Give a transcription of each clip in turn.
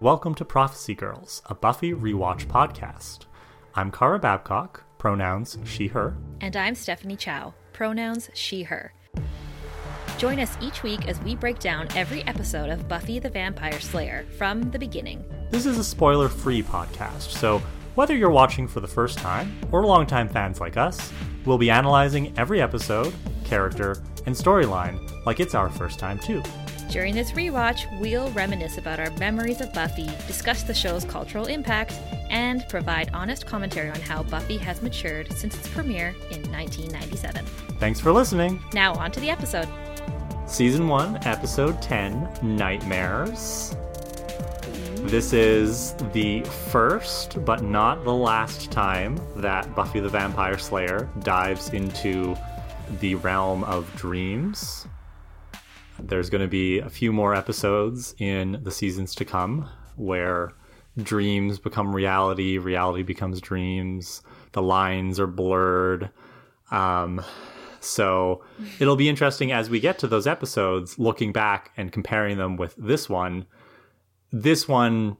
Welcome to Prophecy Girls, a Buffy rewatch podcast. I'm Kara Babcock, pronouns she, her. And I'm Stephanie Chow, pronouns she, her. Join us each week as we break down every episode of Buffy the Vampire Slayer from the beginning. This is a spoiler free podcast, so whether you're watching for the first time or longtime fans like us, we'll be analyzing every episode, character, and storyline like it's our first time too. During this rewatch, we'll reminisce about our memories of Buffy, discuss the show's cultural impact, and provide honest commentary on how Buffy has matured since its premiere in 1997. Thanks for listening. Now, on to the episode. Season 1, Episode 10 Nightmares. This is the first, but not the last time that Buffy the Vampire Slayer dives into the realm of dreams. There's going to be a few more episodes in the seasons to come where dreams become reality, reality becomes dreams, the lines are blurred. Um, so it'll be interesting as we get to those episodes, looking back and comparing them with this one. This one,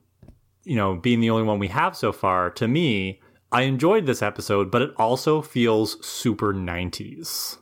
you know, being the only one we have so far, to me, I enjoyed this episode, but it also feels super 90s.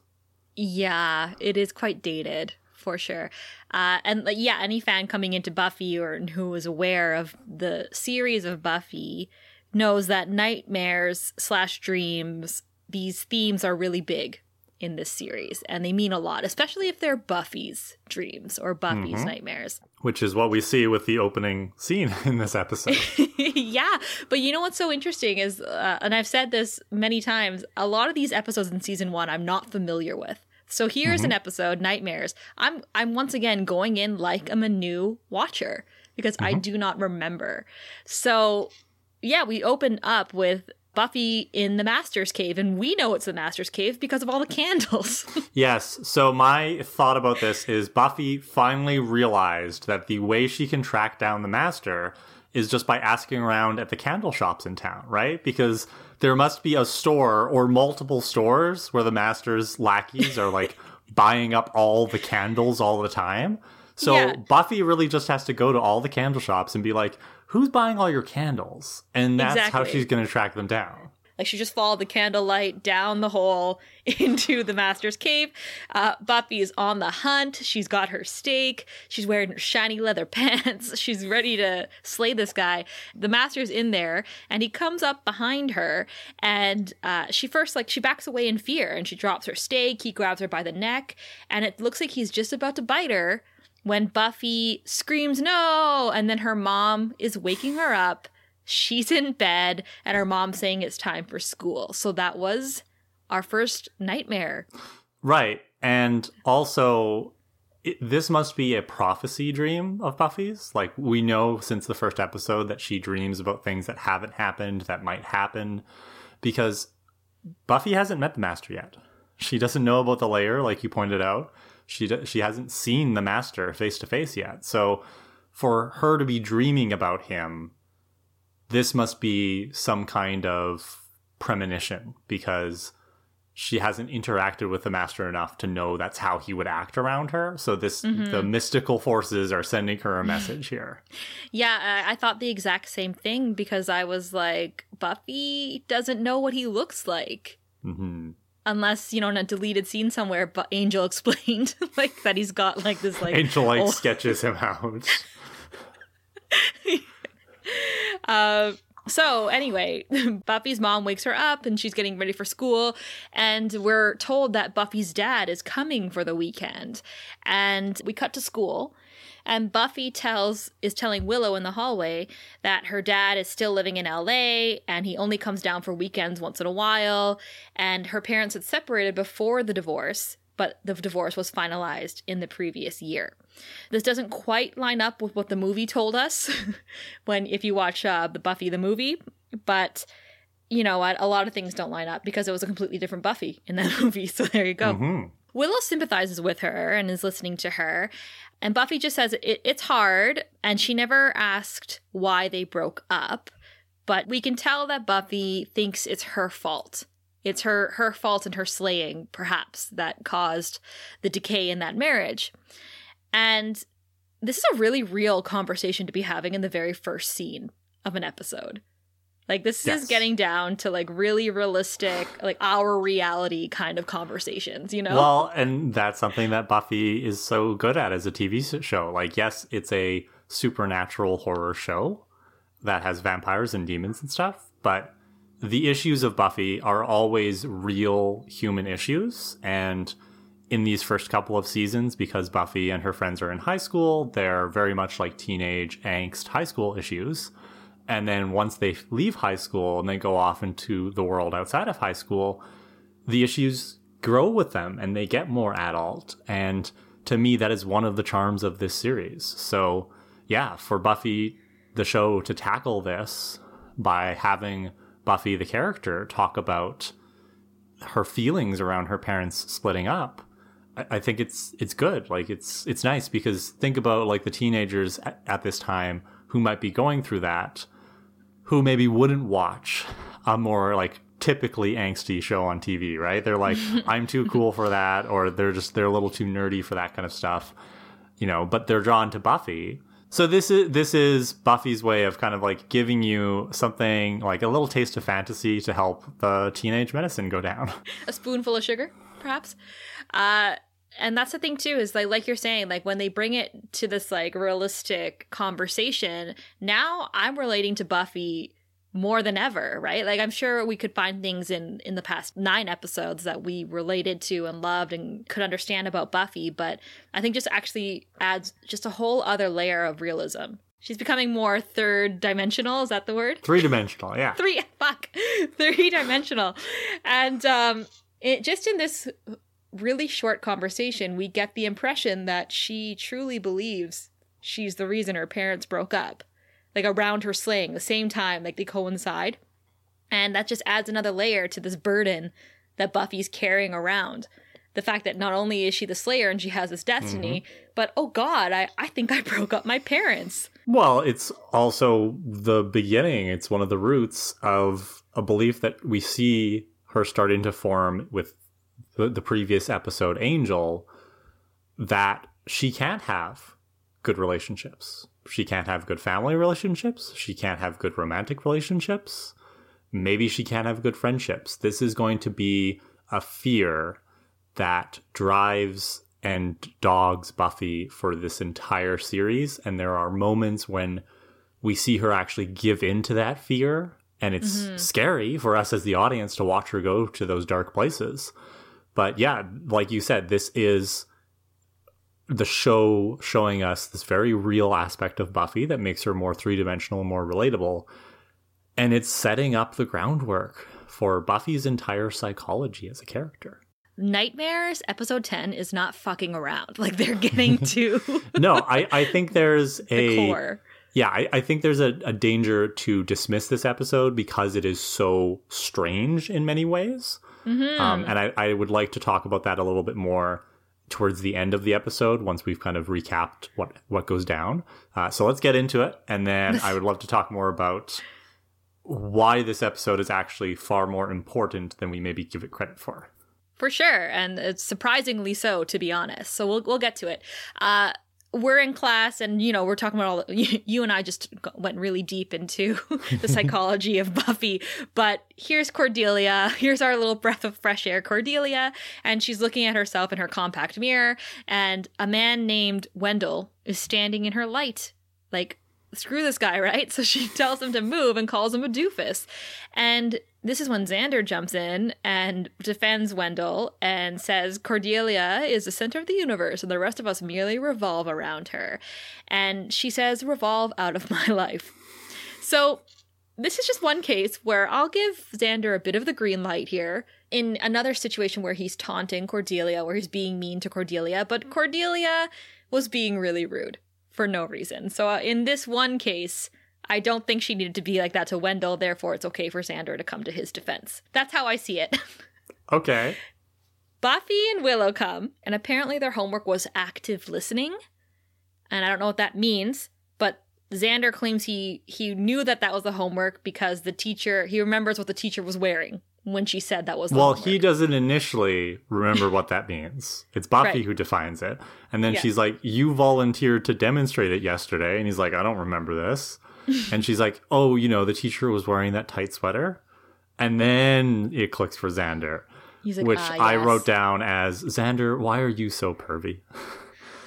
Yeah, it is quite dated for sure. Uh, and like, yeah, any fan coming into Buffy or who is aware of the series of Buffy knows that nightmares slash dreams, these themes are really big in this series and they mean a lot, especially if they're Buffy's dreams or Buffy's mm-hmm. nightmares. Which is what we see with the opening scene in this episode. yeah, but you know what's so interesting is, uh, and I've said this many times, a lot of these episodes in season one I'm not familiar with. So here's mm-hmm. an episode, Nightmares. I'm I'm once again going in like I'm a new watcher because mm-hmm. I do not remember. So yeah, we open up with Buffy in the Master's Cave, and we know it's the Master's Cave because of all the candles. yes. So, my thought about this is Buffy finally realized that the way she can track down the Master is just by asking around at the candle shops in town, right? Because there must be a store or multiple stores where the Master's lackeys are like buying up all the candles all the time. So, yeah. Buffy really just has to go to all the candle shops and be like, who's buying all your candles? And that's exactly. how she's going to track them down. Like she just followed the candlelight down the hole into the master's cave. Uh, Buffy is on the hunt. She's got her stake. She's wearing her shiny leather pants. She's ready to slay this guy. The master's in there, and he comes up behind her, and uh, she first like she backs away in fear, and she drops her stake. He grabs her by the neck, and it looks like he's just about to bite her when Buffy screams no, and then her mom is waking her up. She's in bed, and her mom saying it's time for school. So that was our first nightmare. Right. And also, it, this must be a prophecy dream of Buffy's. Like, we know since the first episode that she dreams about things that haven't happened, that might happen, because Buffy hasn't met the Master yet. She doesn't know about the layer, like you pointed out she she hasn't seen the master face to face yet. So for her to be dreaming about him, this must be some kind of premonition because she hasn't interacted with the master enough to know that's how he would act around her. So this mm-hmm. the mystical forces are sending her a message here. yeah, I, I thought the exact same thing because I was like, Buffy doesn't know what he looks like. Mm-hmm unless you know in a deleted scene somewhere but angel explained like that he's got like this like angel like old... sketches him out uh, so anyway buffy's mom wakes her up and she's getting ready for school. And we're told that buffy's dad is coming for the weekend. And we cut to school. And Buffy tells is telling Willow in the hallway that her dad is still living in LA and he only comes down for weekends once in a while. And her parents had separated before the divorce but the divorce was finalized in the previous year. This doesn't quite line up with what the movie told us when if you watch uh, the Buffy the movie, but you know what? A lot of things don't line up because it was a completely different Buffy in that movie. So there you go. Mm-hmm. Willow sympathizes with her and is listening to her. And Buffy just says it, it's hard. And she never asked why they broke up. But we can tell that Buffy thinks it's her fault. It's her, her fault and her slaying, perhaps, that caused the decay in that marriage. And this is a really real conversation to be having in the very first scene of an episode. Like this Yes. is getting down to like really realistic, like our reality kind of conversations, you know? Well, and that's something that Buffy is so good at as a TV show. Like, yes, it's a supernatural horror show that has vampires and demons and stuff, but the issues of Buffy are always real human issues. And in these first couple of seasons, because Buffy and her friends are in high school, they're very much like teenage angst high school issues. And then once they leave high school and they go off into the world outside of high school, the issues grow with them and they get more adult. And to me, that is one of the charms of this series. So, yeah, for Buffy, the show, to tackle this by having Buffy, the character, talk about her feelings around her parents splitting up. I- I think it's it's good. Like it's it's nice because think about like the teenagers at, at this time who might be going through that, who maybe wouldn't watch a more like typically angsty show on TV, right? They're like, I'm too cool for that, or they're just they're a little too nerdy for that kind of stuff, you know. But they're drawn to Buffy. So this is this is Buffy's way of kind of like giving you something like a little taste of fantasy to help the teenage medicine go down. a spoonful of sugar, perhaps. Uh, and that's the thing too is like like you're saying like when they bring it to this like realistic conversation now i'm relating to buffy more than ever right? Like i'm sure we could find things in in the past nine episodes that we related to and loved and could understand about buffy but i think just actually adds just a whole other layer of realism. She's becoming more third dimensional is that the word? Three dimensional, yeah. three fuck. Three dimensional. And um it just in this really short conversation we get the impression that she truly believes she's the reason her parents broke up like around her slaying the same time like they coincide and that just adds another layer to this burden that buffy's carrying around the fact that not only is she the slayer and she has this destiny mm-hmm. but oh god I, I think i broke up my parents Well, it's also the beginning. It's one of the roots of a belief that we see her starting to form with the, the previous episode, Angel, that she can't have good relationships. She can't have good family relationships. She can't have good romantic relationships. Maybe she can't have good friendships. This is going to be a fear that drives and dogs Buffy for this entire series. And there are moments when we see her actually give in to that fear. And it's mm-hmm. scary for us as the audience to watch her go to those dark places. But yeah, like you said, this is the show showing us this very real aspect of Buffy that makes her more three dimensional, more relatable. And it's setting up the groundwork for Buffy's entire psychology as a character. Nightmares episode 10 is not fucking around. Like they're getting to No, I, I think there's the a core. yeah, I, I think there's a, a danger to dismiss this episode because it is so strange in many ways. Mhm. Um, and I, I would like to talk about that a little bit more towards the end of the episode once we've kind of recapped what what goes down. Uh, so let's get into it, and then I would love to talk more about why this episode is actually far more important than we maybe give it credit for. For sure, and it's surprisingly so, to be honest. So we'll we'll get to it. Uh, we're in class, and you know we're talking about all. The, you and I just went really deep into the psychology of Buffy. But here's Cordelia. Here's our little breath of fresh air, Cordelia, and she's looking at herself in her compact mirror, and a man named Wendell is standing in her light, like screw this guy, right? So she tells him to move and calls him a doofus. And this is when Xander jumps in and defends Wendell and says Cordelia is the center of the universe and the rest of us merely revolve around her. And she says, revolve out of my life. So this is just one case where I'll give Xander a bit of the green light here. In another situation where he's taunting Cordelia, where he's being mean to Cordelia, but Cordelia was being really rude for no reason. So uh, in this one case, I don't think she needed to be like that to Wendell, therefore it's okay for Xander to come to his defense. That's how I see it. Okay. Buffy and Willow come, and apparently their homework was active listening. And I don't know what that means, but Xander claims he he knew that that was the homework because the teacher he remembers what the teacher was wearing when she said that was Well, homework. he doesn't initially remember what that means. It's Buffy Right. who defines it. And then Yeah. she's like, You volunteered to demonstrate it yesterday. And he's like, I don't remember this. And she's like, Oh, you know, the teacher was wearing that tight sweater. And then it clicks for Xander, He's like, which "Ah, I yes." wrote down as Xander, why are you so pervy?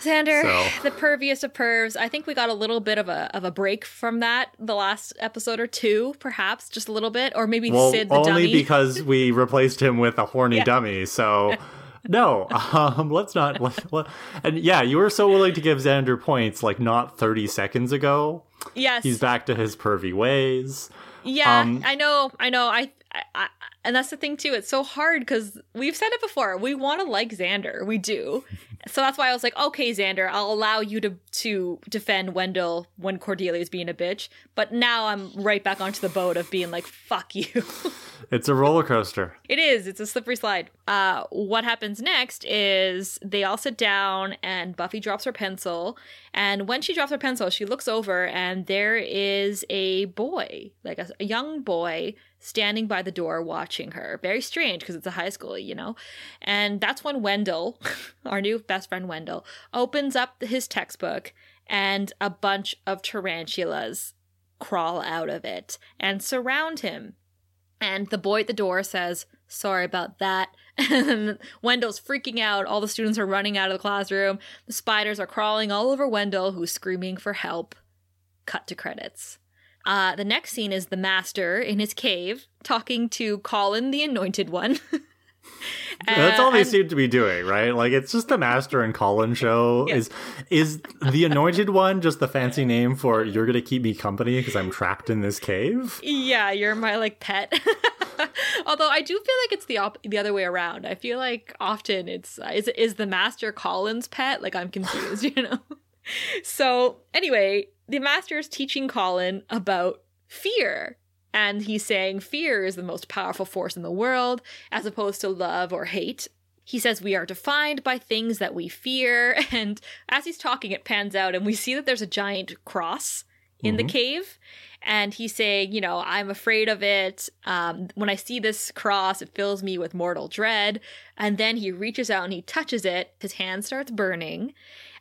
Xander, So- the perviest of pervs. I think we got a little bit of a of a break from that the last episode or two, perhaps just a little bit, or maybe Well, Sid the only dummy. because we replaced him with a horny Yeah. dummy. So, no, um, let's not. Let, let- and yeah, you were so willing to give Xander points like not 30 seconds ago. yes, He's back to his pervy ways. yeah, um, I know, I know. I, I, I and that's the thing too. It's so hard because we've said it before. We want to like Xander, we do. So that's why I was like, okay, Xander, I'll allow you to to defend Wendell when Cordelia's being a bitch. But now I'm right back onto the boat of being like, fuck you. It's a roller coaster. It is. It's a slippery slide. Uh, what happens next is they all sit down and Buffy drops her pencil. And when she drops her pencil, she looks over and there is a boy, like a, a young boy, standing by the door watching her. Very strange because it's a high school, you know? And that's when Wendell, our new best friend Wendell, opens up his textbook and a bunch of tarantulas crawl out of it and surround him. And the boy at the door says, Sorry about that. And Wendell's freaking out. All the students are running out of the classroom. The spiders are crawling all over Wendell, who's screaming for help. Cut to credits. Uh, the next scene is the master in his cave talking to Colin, the anointed one. That's all they and- seem to be doing, right? Like it's just the Master and Colin show. Yeah. Is is the Anointed One just the fancy name for you're gonna keep me company because I'm trapped in this cave? Yeah, you're my like pet. Although I do feel like it's the op- the other way around. I feel like often it's uh, is is the master Colin's pet? Like I'm confused, you know. so anyway, the master is teaching Colin about fear. And he's saying fear is the most powerful force in the world, as opposed to love or hate. He says we are defined by things that we fear. And as he's talking, it pans out, and we see that there's a giant cross in the Mhm. cave. And he's saying, you know, I'm afraid of it. Um, when I see this cross, it fills me with mortal dread. And then he reaches out and he touches it. His hand starts burning.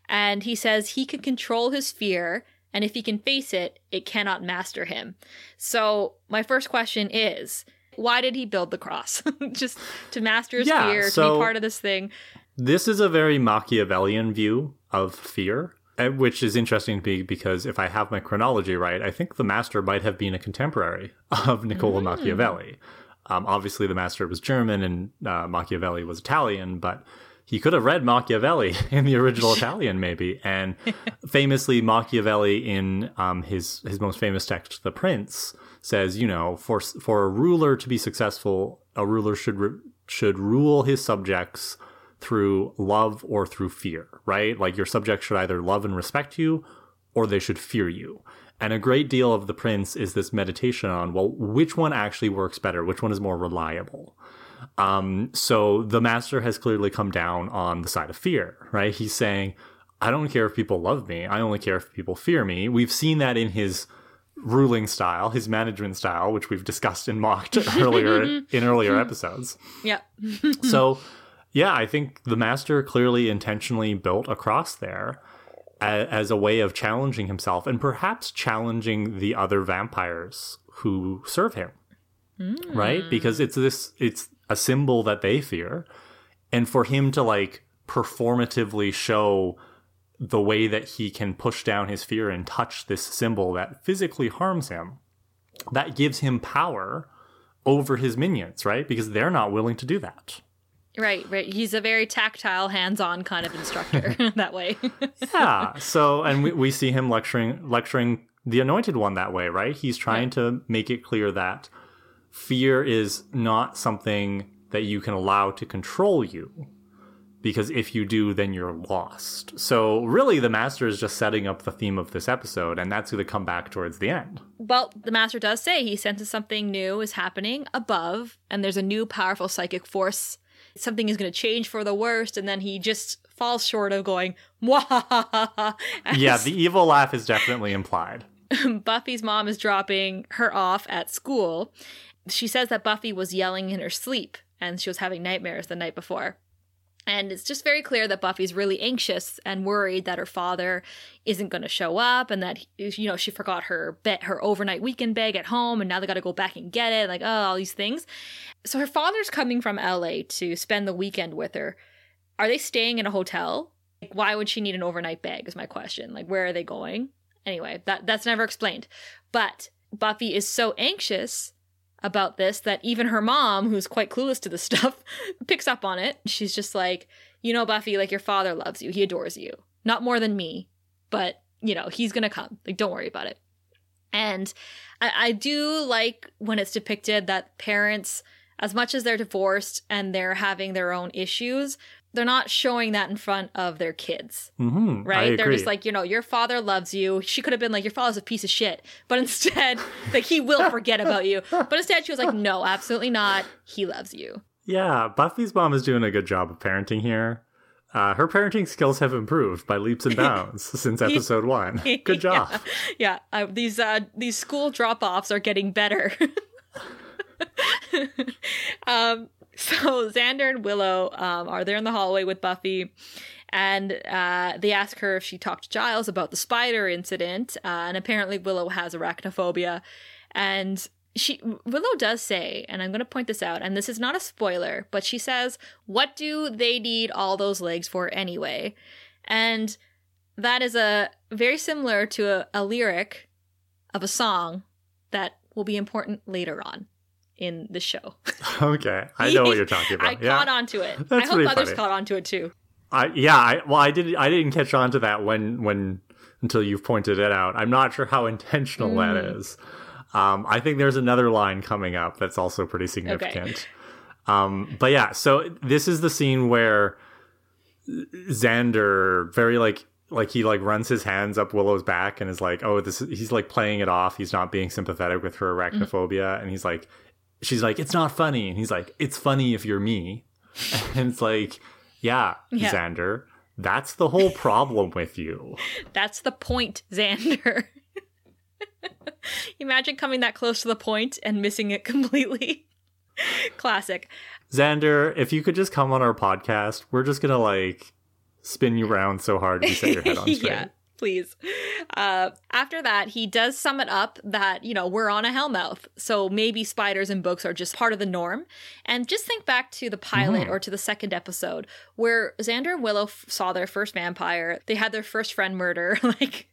And he says he can control his fear. And if he can face it, it cannot master him. So, my first question is why did he build the cross? Just to master his Yeah, fear, to so- be part of this thing. This is a very Machiavellian view of fear, eh, which is interesting to me because if I have my chronology right, I think the Master might have been a contemporary of Niccolo Mm. Machiavelli. Um, obviously, the Master was German and uh, Machiavelli was Italian, but he could have read Machiavelli in the original Italian, maybe. And famously, Machiavelli in um, his his most famous text, *The Prince*, says, you know, for for a ruler to be successful, a ruler should ru- should rule his subjects through love or through fear, right? Like your subjects should either love and respect you, or they should fear you. And a great deal of *The Prince* is this meditation on, well, which one actually works better? Which one is more reliable? Um, so the master has clearly come down on the side of fear, right? He's saying, I don't care if people love me. I only care if people fear me. We've seen that in his ruling style, his management style, which we've discussed and mocked earlier in earlier episodes. Yeah. So, yeah, I think the master clearly intentionally built a cross there a- as a way of challenging himself and perhaps challenging the other vampires who serve him right because it's this it's a symbol that they fear. And for him to like performatively show the way that he can push down his fear and touch this symbol that physically harms him that gives him power over his minions right? Because they're not willing to do that. Right, right. He's a very tactile, hands on kind of instructor that way. yeah so and we, we see him lecturing lecturing the anointed one that way right? He's trying to make it clear that fear is not something that you can allow to control you because if you do then you're lost so really the master is just setting up the theme of this episode and that's going to come back towards the end well, the master does say he senses something new is happening above, and there's a new powerful psychic force. Something is going to change for the worst, and then he just falls short of going, Mwahaha. yeah the evil laugh is definitely implied Buffy's mom is dropping her off at school. She says that Buffy was yelling in her sleep and she was having nightmares the night before. And it's just very clear that Buffy's really anxious and worried that her father isn't going to show up and that you know she forgot her bet her overnight weekend bag at home and now they got to go back and get it like oh all these things. So her father's coming from LA to spend the weekend with her. Are they staying in a hotel? Like, why would she need an overnight bag is my question. Like where are they going? Anyway, that that's never explained. But Buffy is so anxious about this that even her mom, who's quite clueless to this stuff, picks up on it. She's just like, you know, Buffy, like your father loves you. He adores you. Not more than me, but you know, he's gonna come. Like, don't worry about it. And I, I do like when it's depicted that parents, as much as they're divorced and they're having their own issues, they're not showing that in front of their kids, mm-hmm. right? They're just like, you know, your father loves you. She could have been like, your father's a piece of shit, but instead, like, he will forget about you. But instead, she was like, no, absolutely not. He loves you. Yeah, Buffy's mom is doing a good job of parenting here. Uh, her parenting skills have improved by leaps and bounds since episode one. Good job. yeah, yeah. Uh, these uh, these school drop offs are getting better. um, so Xander and Willow um, are there in the hallway with Buffy, and uh, they ask her if she talked to Giles about the spider incident. Uh, and apparently, Willow has arachnophobia, and she Willow does say, and I'm going to point this out, and this is not a spoiler, but she says, "What do they need all those legs for anyway?" And that is a very similar to a, a lyric of a song that will be important later on in the show. okay, I know what you're talking about. I yeah. caught on to it. That's I hope others funny. caught on to it too. I yeah, I, well, I did. I didn't catch on to that when when until you've pointed it out. I'm not sure how intentional mm. that is. Um, I think there's another line coming up that's also pretty significant. Okay. Um, but yeah, so this is the scene where Xander very like like he like runs his hands up Willow's back and is like, oh, this is, he's like playing it off. He's not being sympathetic with her arachnophobia, mm. and he's like, she's like, it's not funny. And he's like, it's funny if you're me. And it's like, yeah, yeah. Xander, that's the whole problem with you. That's the point, Xander. Imagine coming that close to the point and missing it completely. Classic. Xander, if you could just come on our podcast, we're just gonna like spin you around so hard you set your head on straight. yeah please. Uh, after that, he does sum it up that, you know, we're on a Hellmouth. So maybe spiders and books are just part of the norm. And just think back to the pilot mm-hmm. or to the second episode where Xander and Willow f- saw their first vampire. They had their first friend murder. like,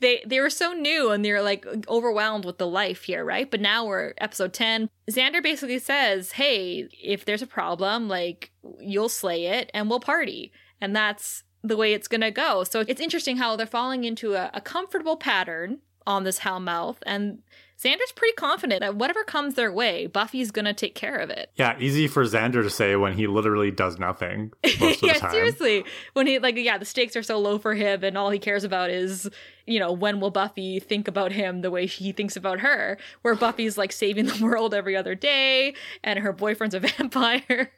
they they were so new and they're like overwhelmed with the life here, right? But now we're episode 10. Xander basically says, "Hey, if there's a problem, like you'll slay it and we'll party." And that's the way it's going to go. So it's interesting how they're falling into a, a comfortable pattern on this Hellmouth, and Xander's pretty confident that whatever comes their way, Buffy's gonna take care of it. Yeah, easy for Xander to say when he literally does nothing. yeah, seriously. When he like, yeah, the stakes are so low for him, and all he cares about is, you know, when will Buffy think about him the way he thinks about her? Where Buffy's like saving the world every other day, and her boyfriend's a vampire.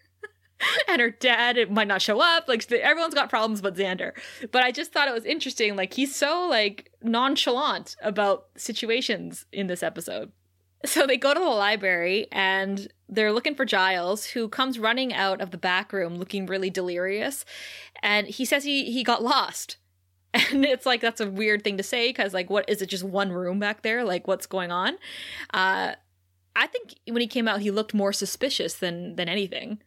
and her dad it might not show up. Like everyone's got problems but xander. But i just thought it was interesting like he's so like nonchalant about situations in this episode. So they go to the library and they're looking for giles who comes running out of the back room looking really delirious. And he says he he got lost. And it's like that's a weird thing to say because like what is it just one room back there? Like what's going on? Uh i think when he came out he looked more suspicious than than anything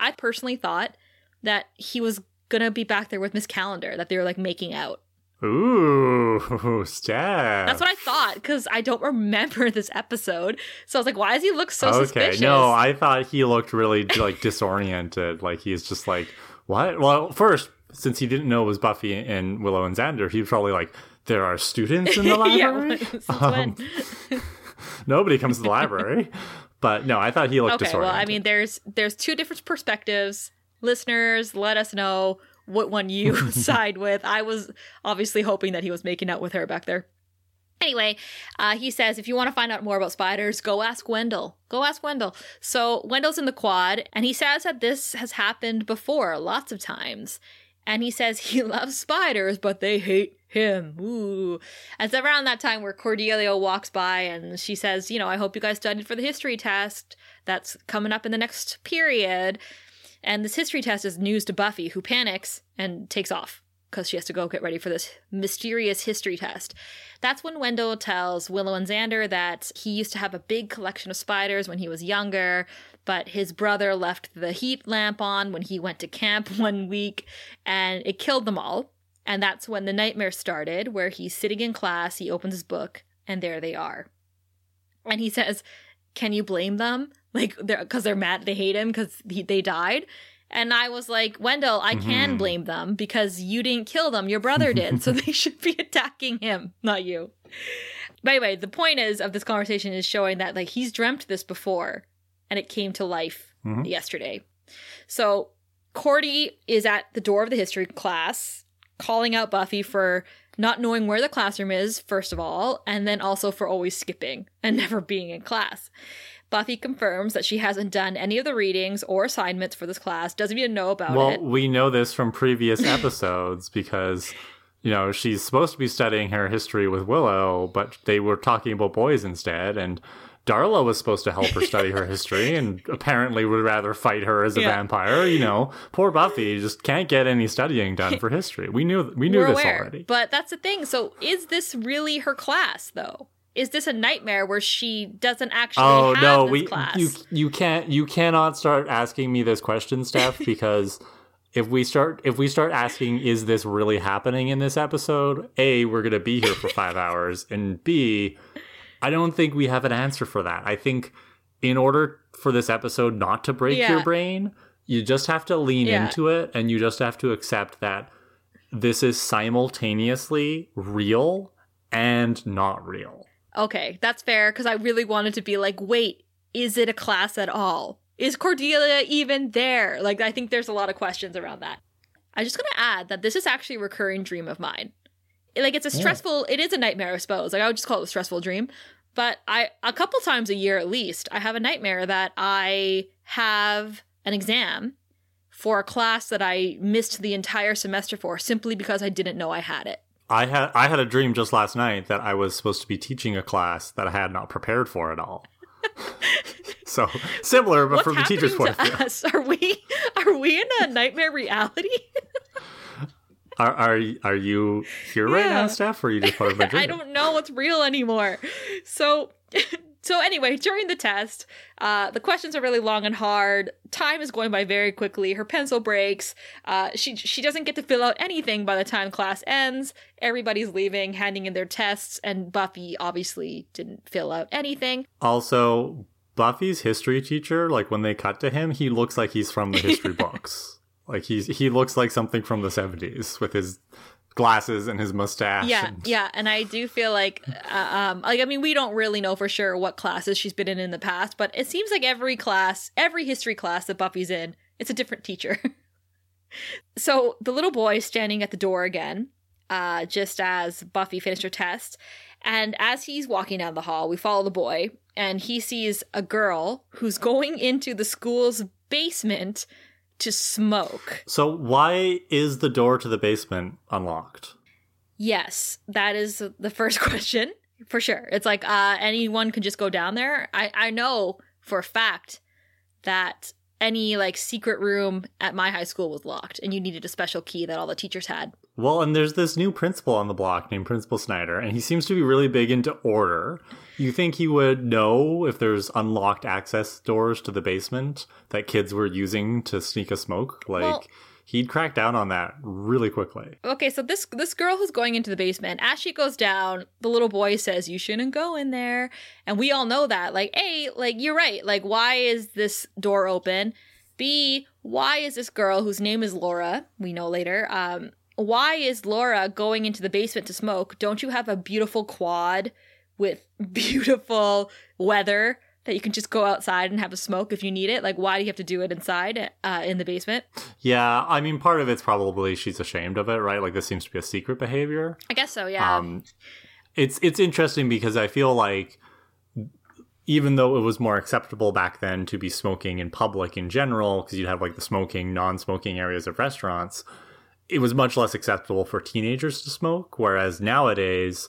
I personally thought that he was gonna be back there with Miss Calendar, that they were like making out. Ooh, Steph. That's what I thought because I don't remember this episode. So I was like, why does he look so okay, suspicious? No, I thought he looked really like disoriented. like he's just like, what? Well, first, since he didn't know it was Buffy and Willow and Xander, he was probably like, there are students in the library. yeah, um, nobody comes to the library. But no, I thought he looked okay, disoriented. Well, I mean, there's there's two different perspectives. Listeners, let us know what one you side with. I was obviously hoping that he was making out with her back there. Anyway, uh, he says, if you want to find out more about spiders, go ask Wendell. Go ask Wendell. So Wendell's in the quad, and he says that this has happened before lots of times. And he says he loves spiders, but they hate him. Ooh. It's around that time where Cordelia walks by and she says, you know, I hope you guys studied for the history test that's coming up in the next period. And this history test is news to Buffy, who panics and takes off because she has to go get ready for this mysterious history test. That's when Wendell tells Willow and Xander that he used to have a big collection of spiders when he was younger, but his brother left the heat lamp on when he went to camp one week and it killed them all. And that's when the nightmare started, where he's sitting in class, he opens his book, and there they are. And he says, Can you blame them? Like, they're because they're mad, they hate him because they died. And I was like, Wendell, I can Mhm. blame them because you didn't kill them. Your brother did. so they should be attacking him, not you. But anyway, the point is of this conversation is showing that like he's dreamt this before and it came to life Mhm. yesterday. So Cordy is at the door of the history class, calling out Buffy for not knowing where the classroom is, first of all, and then also for always skipping and never being in class. Buffy confirms that she hasn't done any of the readings or assignments for this class, doesn't even know about well, it. Well, we know this from previous episodes because, you know, she's supposed to be studying her history with Willow, but they were talking about boys instead. And Darla was supposed to help her study her history and apparently would rather fight her as a Yeah. vampire. You know, poor Buffy just can't get any studying done for history. We knew we knew We're this aware. already. But that's the thing. So is this really her class, though? Is this a nightmare where she doesn't actually Oh have no, we class? you you can't you cannot start asking me this question, Steph, because if we start if we start asking is this really happening in this episode, A, we're gonna be here for five hours, and B, I don't think we have an answer for that. I think in order for this episode not to break Yeah. your brain, you just have to lean Yeah. into it and you just have to accept that this is simultaneously real and not real. Okay, that's fair because I really wanted to be like, wait, is it a class at all? Is Cordelia even there? Like, I think there's a lot of questions around that. I'm just gonna add that this is actually a recurring dream of mine. Like, it's a stressful, it is a nightmare, I suppose. Like, I would just call it a stressful dream. But I, a couple times a year at least, I have a nightmare that I have an exam for a class that I missed the entire semester for simply because I didn't know I had it. I had I had a dream just last night that I was supposed to be teaching a class that I had not prepared for at all. so similar, but What's from the teacher's point of view. us? Are we are we in a nightmare reality? Are, are are you here right now, Steph, or are you just part of my dream? I don't know what's real anymore. So so anyway, during the test, uh, the questions are really long and hard. Time is going by very quickly. Her pencil breaks. Uh, she she doesn't get to fill out anything by the time class ends. Everybody's leaving, handing in their tests, and Buffy obviously didn't fill out anything. Also, Buffy's history teacher, like when they cut to him, he looks like he's from the history books. Like he's he looks like something from the seventies with his glasses and his mustache. Yeah, and- yeah, and I do feel like, uh, um, like I mean, we don't really know for sure what classes she's been in in the past, but it seems like every class, every history class that Buffy's in, it's a different teacher. so the little boy is standing at the door again, uh, just as Buffy finished her test, and as he's walking down the hall, we follow the boy, and he sees a girl who's going into the school's basement to smoke. So why is the door to the basement unlocked? Yes, that is the first question for sure. It's like uh, anyone can just go down there. I I know for a fact that any like secret room at my high school was locked, and you needed a special key that all the teachers had. Well, and there's this new principal on the block named Principal Snyder, and he seems to be really big into order. You think he would know if there's unlocked access doors to the basement that kids were using to sneak a smoke? Like, Well- he'd crack down on that really quickly. Okay, so this this girl who's going into the basement, as she goes down, the little boy says, "You shouldn't go in there," and we all know that. Like, a, like you're right. Like, why is this door open? B, why is this girl whose name is Laura? We know later. Um, why is Laura going into the basement to smoke? Don't you have a beautiful quad with beautiful weather that you can just go outside and have a smoke if you need it? Like, why do you have to do it inside uh, in the basement? Yeah, I mean, part of it's probably she's ashamed of it, right? Like, this seems to be a secret behavior. I guess so. Yeah. Um, it's it's interesting because I feel like even though it was more acceptable back then to be smoking in public in general, because you'd have like the smoking, non-smoking areas of restaurants, it was much less acceptable for teenagers to smoke, whereas nowadays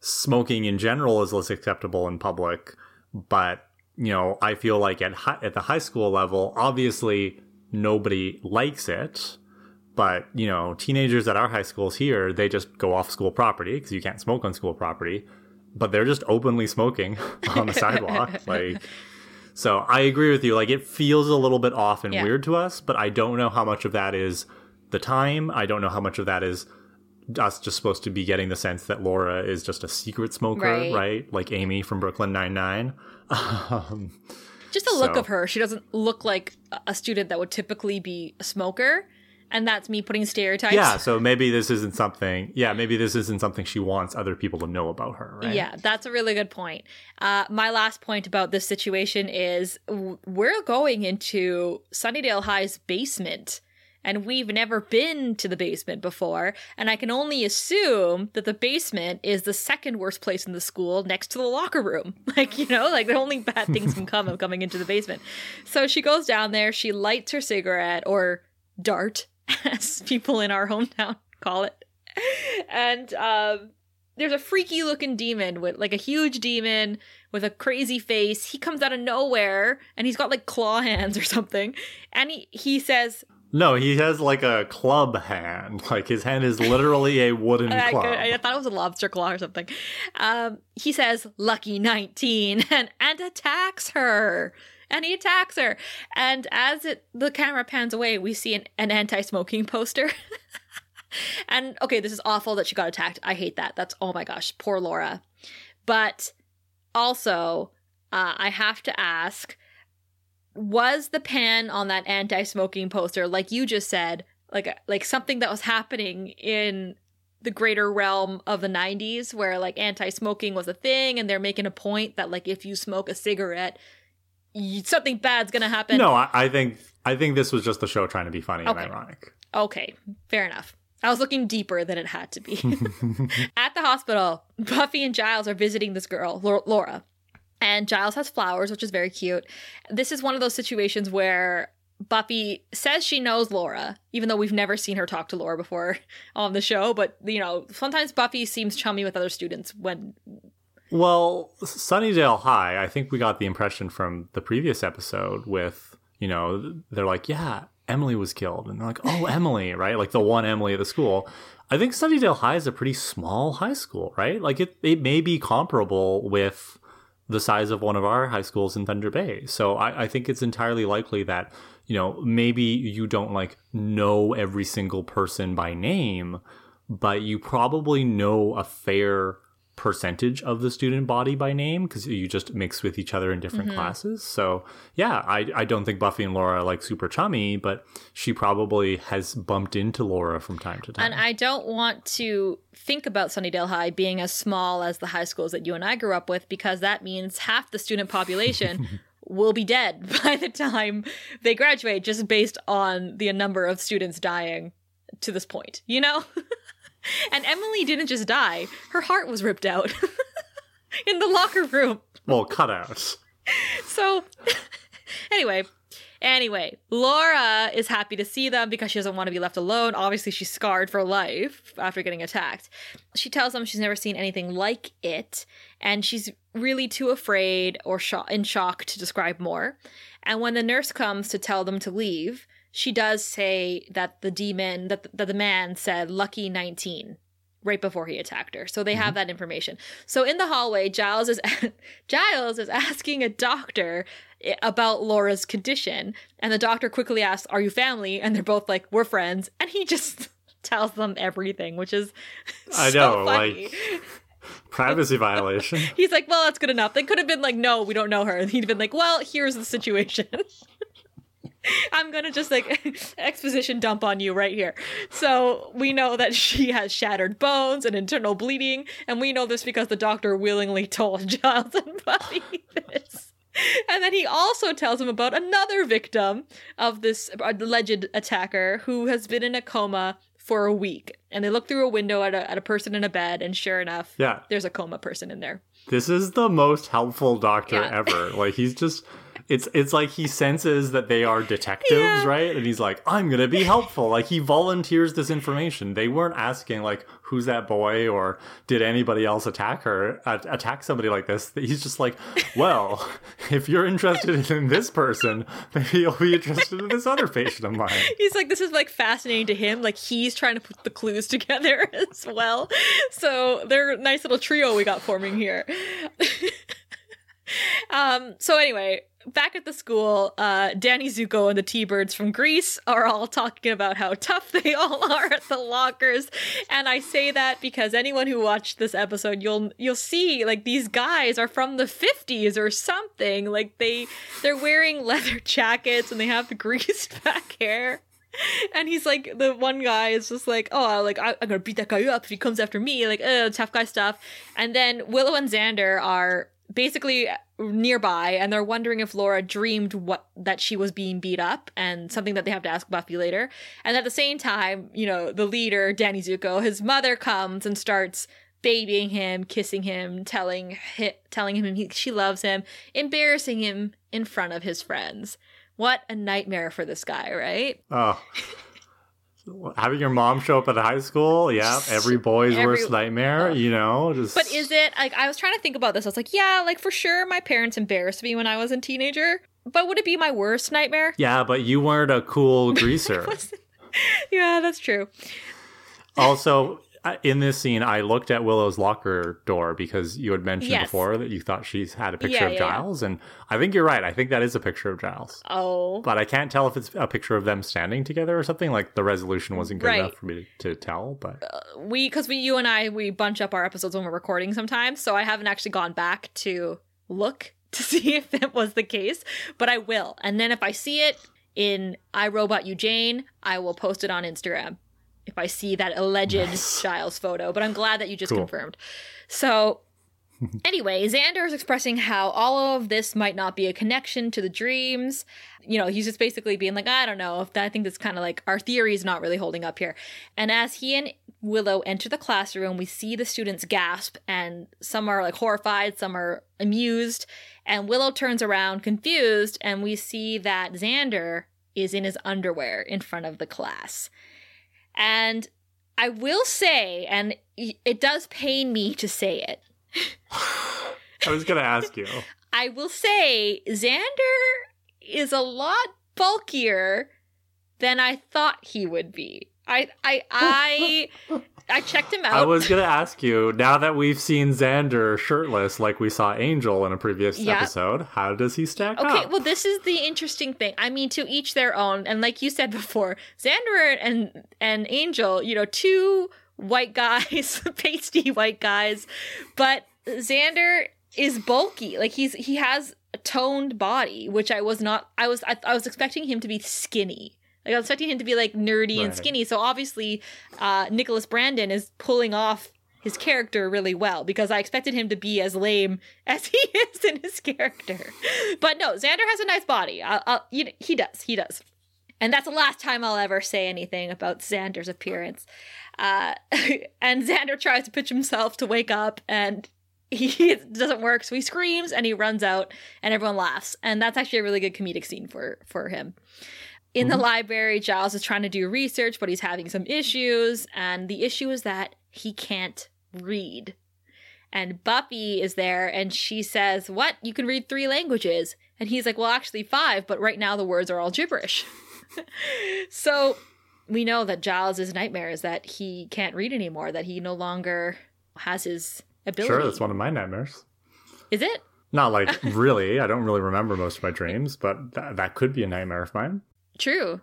smoking in general is less acceptable in public. But you know, I feel like at hi- at the high school level, obviously nobody likes it. But you know, teenagers at our high schools here, they just go off school property because you can't smoke on school property. But they're just openly smoking on the sidewalk, like. So I agree with you. Like it feels a little bit off and Yeah. weird to us, but I don't know how much of that is the time. I don't know how much of that is us just supposed to be getting the sense that Laura is just a secret smoker, Right. right? Like Amy from Brooklyn Nine Nine. Um, Just the look of her. She doesn't look like a- a student that would typically be a smoker. And that's me putting stereotypes. yeah, so maybe this isn't something. Yeah, maybe this isn't something she wants other people to know about her, right? Yeah, that's a really good point. Uh, my last point about this situation is w- we're going into Sunnydale High's basement, and we've never been to the basement before. And I can only assume that the basement is the second worst place in the school next to the locker room. Like, you know, like the only bad things can come of coming into the basement. So she goes down there, she lights her cigarette or dart, as people in our hometown call it. And um, there's a freaky looking demon with like a huge demon with a crazy face. He comes out of nowhere and he's got like claw hands or something. And he, he says, No, he has like a club hand. Like his hand is literally a wooden I, club. I thought it was a lobster claw or something. Um, he says, Lucky 19, and, and attacks her. And he attacks her. And as it the camera pans away, we see an, an anti smoking poster. and okay, this is awful that she got attacked. I hate that. That's, oh my gosh, poor Laura. But also, uh, I have to ask was the pan on that anti smoking poster, like you just said, like like something that was happening in the greater realm of the 90s where like anti-smoking was a thing and they're making a point that like if you smoke a cigarette you, something bad's gonna happen no, I, I think I think this was just the show trying to be funny Okay. and ironic. okay fair enough i was looking deeper than it had to be at the hospital buffy and giles are visiting this girl laura and giles has flowers which is very cute this is one of those situations where Buffy says she knows Laura, even though we've never seen her talk to Laura before on the show. But, you know, sometimes Buffy seems chummy with other students when Well, Sunnydale High, I think we got the impression from the previous episode with, you know, they're like, yeah, Emily was killed. And they're like, oh, Emily, right? Like the one Emily at the school. I think Sunnydale High is a pretty small high school, right? Like it, it may be comparable with the size of one of our high schools in Thunder Bay. So I, I think it's entirely likely that, you know, maybe you don't like know every single person by name, but you probably know a fair percentage of the student body by name because you just mix with each other in different mm-hmm. classes. So yeah, I, I don't think Buffy and Laura are like super chummy, but she probably has bumped into Laura from time to time. And I don't want to think about Sunnydale High being as small as the high schools that you and I grew up with because that means half the student population will be dead by the time they graduate just based on the number of students dying to this point, you know? and Emily didn't just die, her heart was ripped out in the locker room. well, cut out. So, anyway, anyway, Laura is happy to see them because she doesn't want to be left alone. Obviously, she's scarred for life after getting attacked. She tells them she's never seen anything like it, and she's really too afraid or sho- in shock to describe more. And when the nurse comes to tell them to leave, she does say that the demon, that the, that the man said "lucky 19." right before he attacked her. So they have mm-hmm. that information. So in the hallway, Giles is Giles is asking a doctor eh, about Laura's condition, and the doctor quickly asks, "Are you family?" And they're both like, "We're friends." And he just tells them everything, which is I so know, funny. like privacy violation. He's like, "Well, that's good enough." They could have been like, "No, we don't know her." And he'd have been like, "Well, here's the situation." I'm gonna just like exposition dump on you right here. So we know that she has shattered bones and internal bleeding, and we know this because the doctor willingly told Giles and Buffy this. And then he also tells him about another victim of this alleged attacker who has been in a coma for a week. And they look through a window at a, at a person in a bed, and sure enough, Yeah. there's a coma person in there. This is the most helpful doctor Yeah. ever. Like he's just it's it's like he senses that they are detectives, Yeah. right? And he's like, I'm gonna be helpful. Like he volunteers this information. They weren't asking like, who's that boy, or did anybody else attack her, attack somebody like this? He's just like, well, if you're interested in this person, maybe you'll be interested in this other patient of mine. He's like, this is like fascinating to him. Like he's trying to put the clues together as well. So they're a nice little trio we got forming here. um. So anyway, back at the school, uh, Danny Zuko and the T-Birds from Grease are all talking about how tough they all are at the lockers, and I say that because anyone who watched this episode, you'll you'll see like these guys are from the fifties or something. Like they they're wearing leather jackets and they have the greased back hair. And he's like, the one guy is just like, oh, like I, I'm gonna beat that guy up if he comes after me, like, uh, tough guy stuff. And then Willow and Xander are basically nearby, and they're wondering if Laura dreamed what that she was being beat up, and something that they have to ask Buffy later. And at the same time, you know, the leader, Danny Zuko, his mother comes and starts babying him, kissing him, telling hi telling him he, she loves him, embarrassing him in front of his friends. What a nightmare for this guy, right? Oh. Having your mom show up at high school, yeah, every boy's Every- worst nightmare, you know, just But is it like I was trying to think about this? I was like, yeah, like for sure, my parents embarrassed me when I was a teenager. But would it be my worst nightmare? Yeah, but you weren't a cool greaser. yeah, that's true. also, uh, in this scene, I looked at Willow's locker door because you had mentioned Yes. before that you thought she's had a picture Yeah, of yeah, yeah. Giles, and I think you're right. I think that is a picture of Giles. Oh, But I can't tell if it's a picture of them standing together or something. Like the resolution wasn't good Right. enough for me to, to tell. But uh, we because we you and I we bunch up our episodes when we're recording sometimes, so I haven't actually gone back to look to see if that was the case, but I will. And then if I see it in I Robot You Jane, I will post it on Instagram if I see that alleged Giles photo. But I'm glad that you just Cool. confirmed. So anyway, Xander is expressing how all of this might not be a connection to the dreams. You know, he's just basically being like, I don't know if that, I think that's kind of like our theory is not really holding up here. And as he and Willow enter the classroom, we see the students gasp, and some are like horrified, some are amused. And Willow turns around confused, and we see that Xander is in his underwear in front of the class. And I will say, and it does pain me to say it, I was going to ask you. I will say Xander is a lot bulkier than I thought he would be. I I I I checked him out. I was going to ask you now that we've seen Xander shirtless, like we saw Angel in a previous Yeah. episode, how does he stack Okay, up? well, this is the interesting thing. I mean, to each their own. And like you said before, Xander and and Angel, you know, two white guys, pasty white guys, but Xander is bulky. Like he's he has a toned body, which I was not. I was I, I was expecting him to be skinny. Like I was expecting him to be like nerdy and skinny. So obviously, uh, Nicholas Brendon is pulling off his character really well because I expected him to be as lame as he is in his character. But no, Xander has a nice body. I, I, you, he does. He does. And that's the last time I'll ever say anything about Xander's appearance. Uh, and Xander tries to pitch himself to wake up, and he it doesn't work. So he screams and he runs out, and everyone laughs. And that's actually a really good comedic scene for for him. In the mm-hmm. library, Giles is trying to do research, but he's having some issues. And the issue is that he can't read. And Buffy is there and she says, What? You can read three languages. And he's like, Well, actually, five, but right now the words are all gibberish. so we know that Giles' nightmare is that he can't read anymore, that he no longer has his ability. Sure, that's one of my nightmares. Is it? Not like really. I don't really remember most of my dreams, but th- that could be a nightmare of mine. True.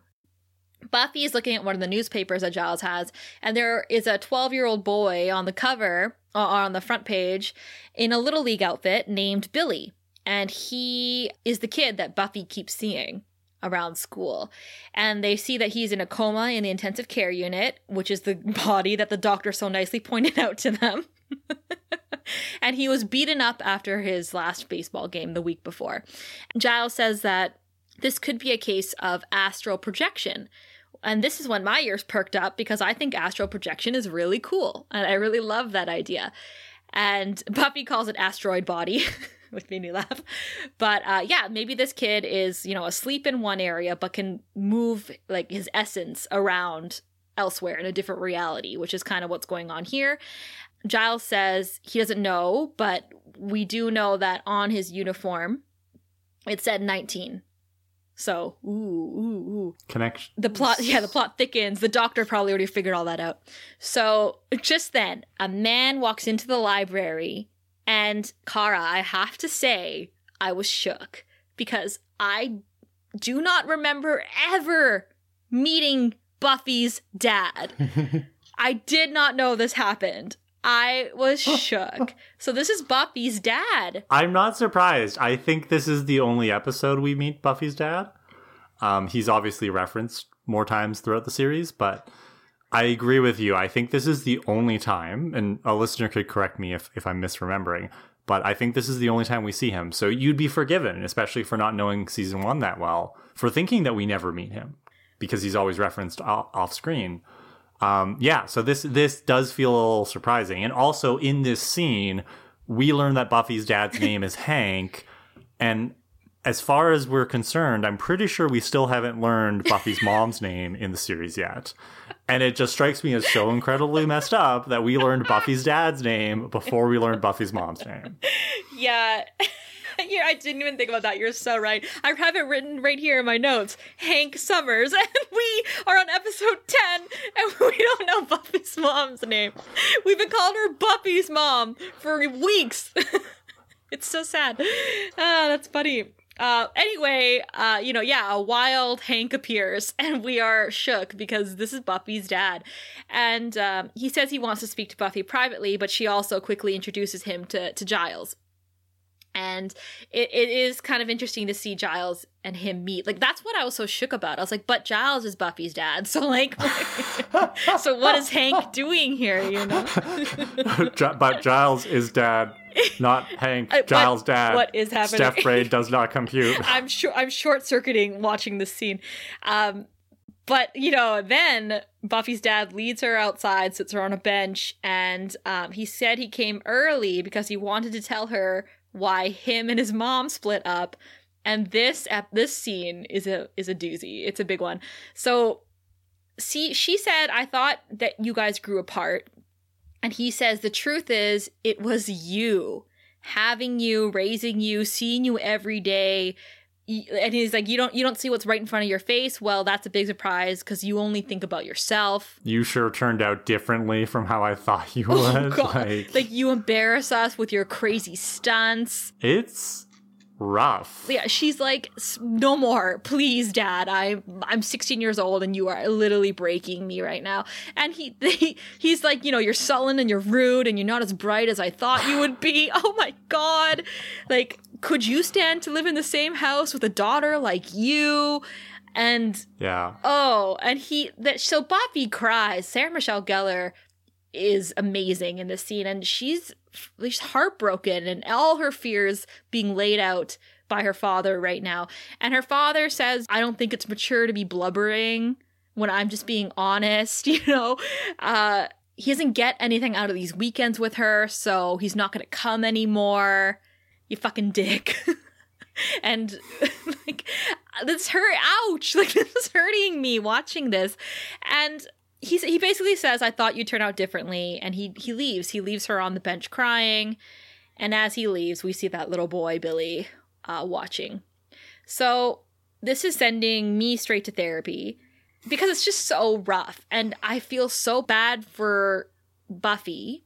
Buffy is looking at one of the newspapers that Giles has, and there is a 12 year old boy on the cover, or on the front page, in a Little League outfit named Billy. And he is the kid that Buffy keeps seeing around school. And they see that he's in a coma in the intensive care unit, which is the body that the doctor so nicely pointed out to them. and he was beaten up after his last baseball game the week before. Giles says that this could be a case of astral projection. And this is when my ears perked up because I think astral projection is really cool. And I really love that idea. And Buffy calls it asteroid body. which made me laugh. But uh, yeah, maybe this kid is, you know, asleep in one area, but can move like his essence around elsewhere in a different reality, which is kind of what's going on here. Giles says he doesn't know, but we do know that on his uniform it said 19. So, ooh, ooh, ooh. Connection. The plot, yeah, the plot thickens. The doctor probably already figured all that out. So, just then, a man walks into the library, and Kara, I have to say, I was shook because I do not remember ever meeting Buffy's dad. I did not know this happened. I was shook. So this is Buffy's dad. I'm not surprised. I think this is the only episode we meet Buffy's dad. Um, he's obviously referenced more times throughout the series, but I agree with you. I think this is the only time, and a listener could correct me if, if I'm misremembering, but I think this is the only time we see him. So you'd be forgiven, especially for not knowing season one that well, for thinking that we never meet him because he's always referenced off screen. Um, yeah, so this this does feel a little surprising, and also in this scene, we learn that Buffy's dad's name is Hank, and as far as we're concerned, I'm pretty sure we still haven't learned Buffy's mom's name in the series yet. And it just strikes me as so incredibly messed up that we learned Buffy's dad's name before we learned Buffy's mom's name. Yeah. yeah, I didn't even think about that. You're so right. I have it written right here in my notes. Hank Summers, and we are on episode ten, and we don't know Buffy's mom's name. We've been calling her Buffy's mom for weeks. it's so sad. Ah, that's funny. Uh, anyway, uh, you know, yeah, a wild Hank appears, and we are shook because this is Buffy's dad, and um, he says he wants to speak to Buffy privately, but she also quickly introduces him to to Giles and it, it is kind of interesting to see Giles and him meet. Like that's what I was so shook about. I was like, but Giles is Buffy's dad, so like, so what is Hank doing here? You know, but Giles is dad, not Hank. Giles what, dad. What is happening? Steph brain does not compute. I'm sure I'm short circuiting watching this scene. Um, but you know, then Buffy's dad leads her outside, sits her on a bench, and um, he said he came early because he wanted to tell her why him and his mom split up. And this at this scene is a is a doozy. It's a big one. So see she said I thought that you guys grew apart. And he says the truth is it was you having you, raising you, seeing you every day, and he's like you don't you don't see what's right in front of your face. Well that's a big surprise because you only think about yourself. You sure turned out differently from how i thought you oh, would like... like you embarrass us with your crazy stunts. It's rough yeah she's like no more please dad I'm i'm 16 years old and you are literally breaking me right now and he, he he's like you know you're sullen and you're rude and you're not as bright as i thought you would be oh my god like could you stand to live in the same house with a daughter like you? And yeah. Oh, and he that so Buffy cries. Sarah Michelle Gellar is amazing in this scene, and she's she's heartbroken and all her fears being laid out by her father right now. And her father says, "I don't think it's mature to be blubbering when I'm just being honest." You know, uh, he doesn't get anything out of these weekends with her, so he's not to come anymore you fucking dick. and like this hurt ouch like this is hurting me watching this and he he basically says i thought you'd turn out differently and he he leaves. He leaves her on the bench crying and as he leaves we see that little boy billy uh, watching. So this is sending me straight to therapy because it's just so rough and i feel so bad for buffy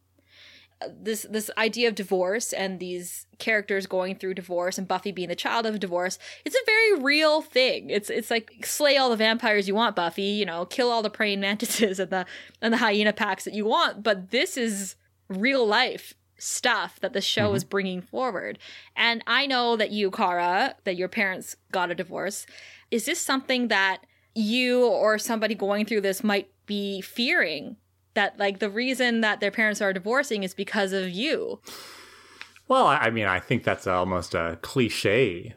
this this idea of divorce and these characters going through divorce and Buffy being the child of divorce, it's a very real thing. It's it's like slay all the vampires you want, Buffy, you know, kill all the praying mantises and the and the hyena packs that you want, but this is real life stuff that the show mm-hmm. is bringing forward. And I know that you, Kara, that your parents got a divorce. Is this something that you or somebody going through this might be fearing that like the reason that their parents are divorcing is because of you. Well, I mean, I think that's almost a cliche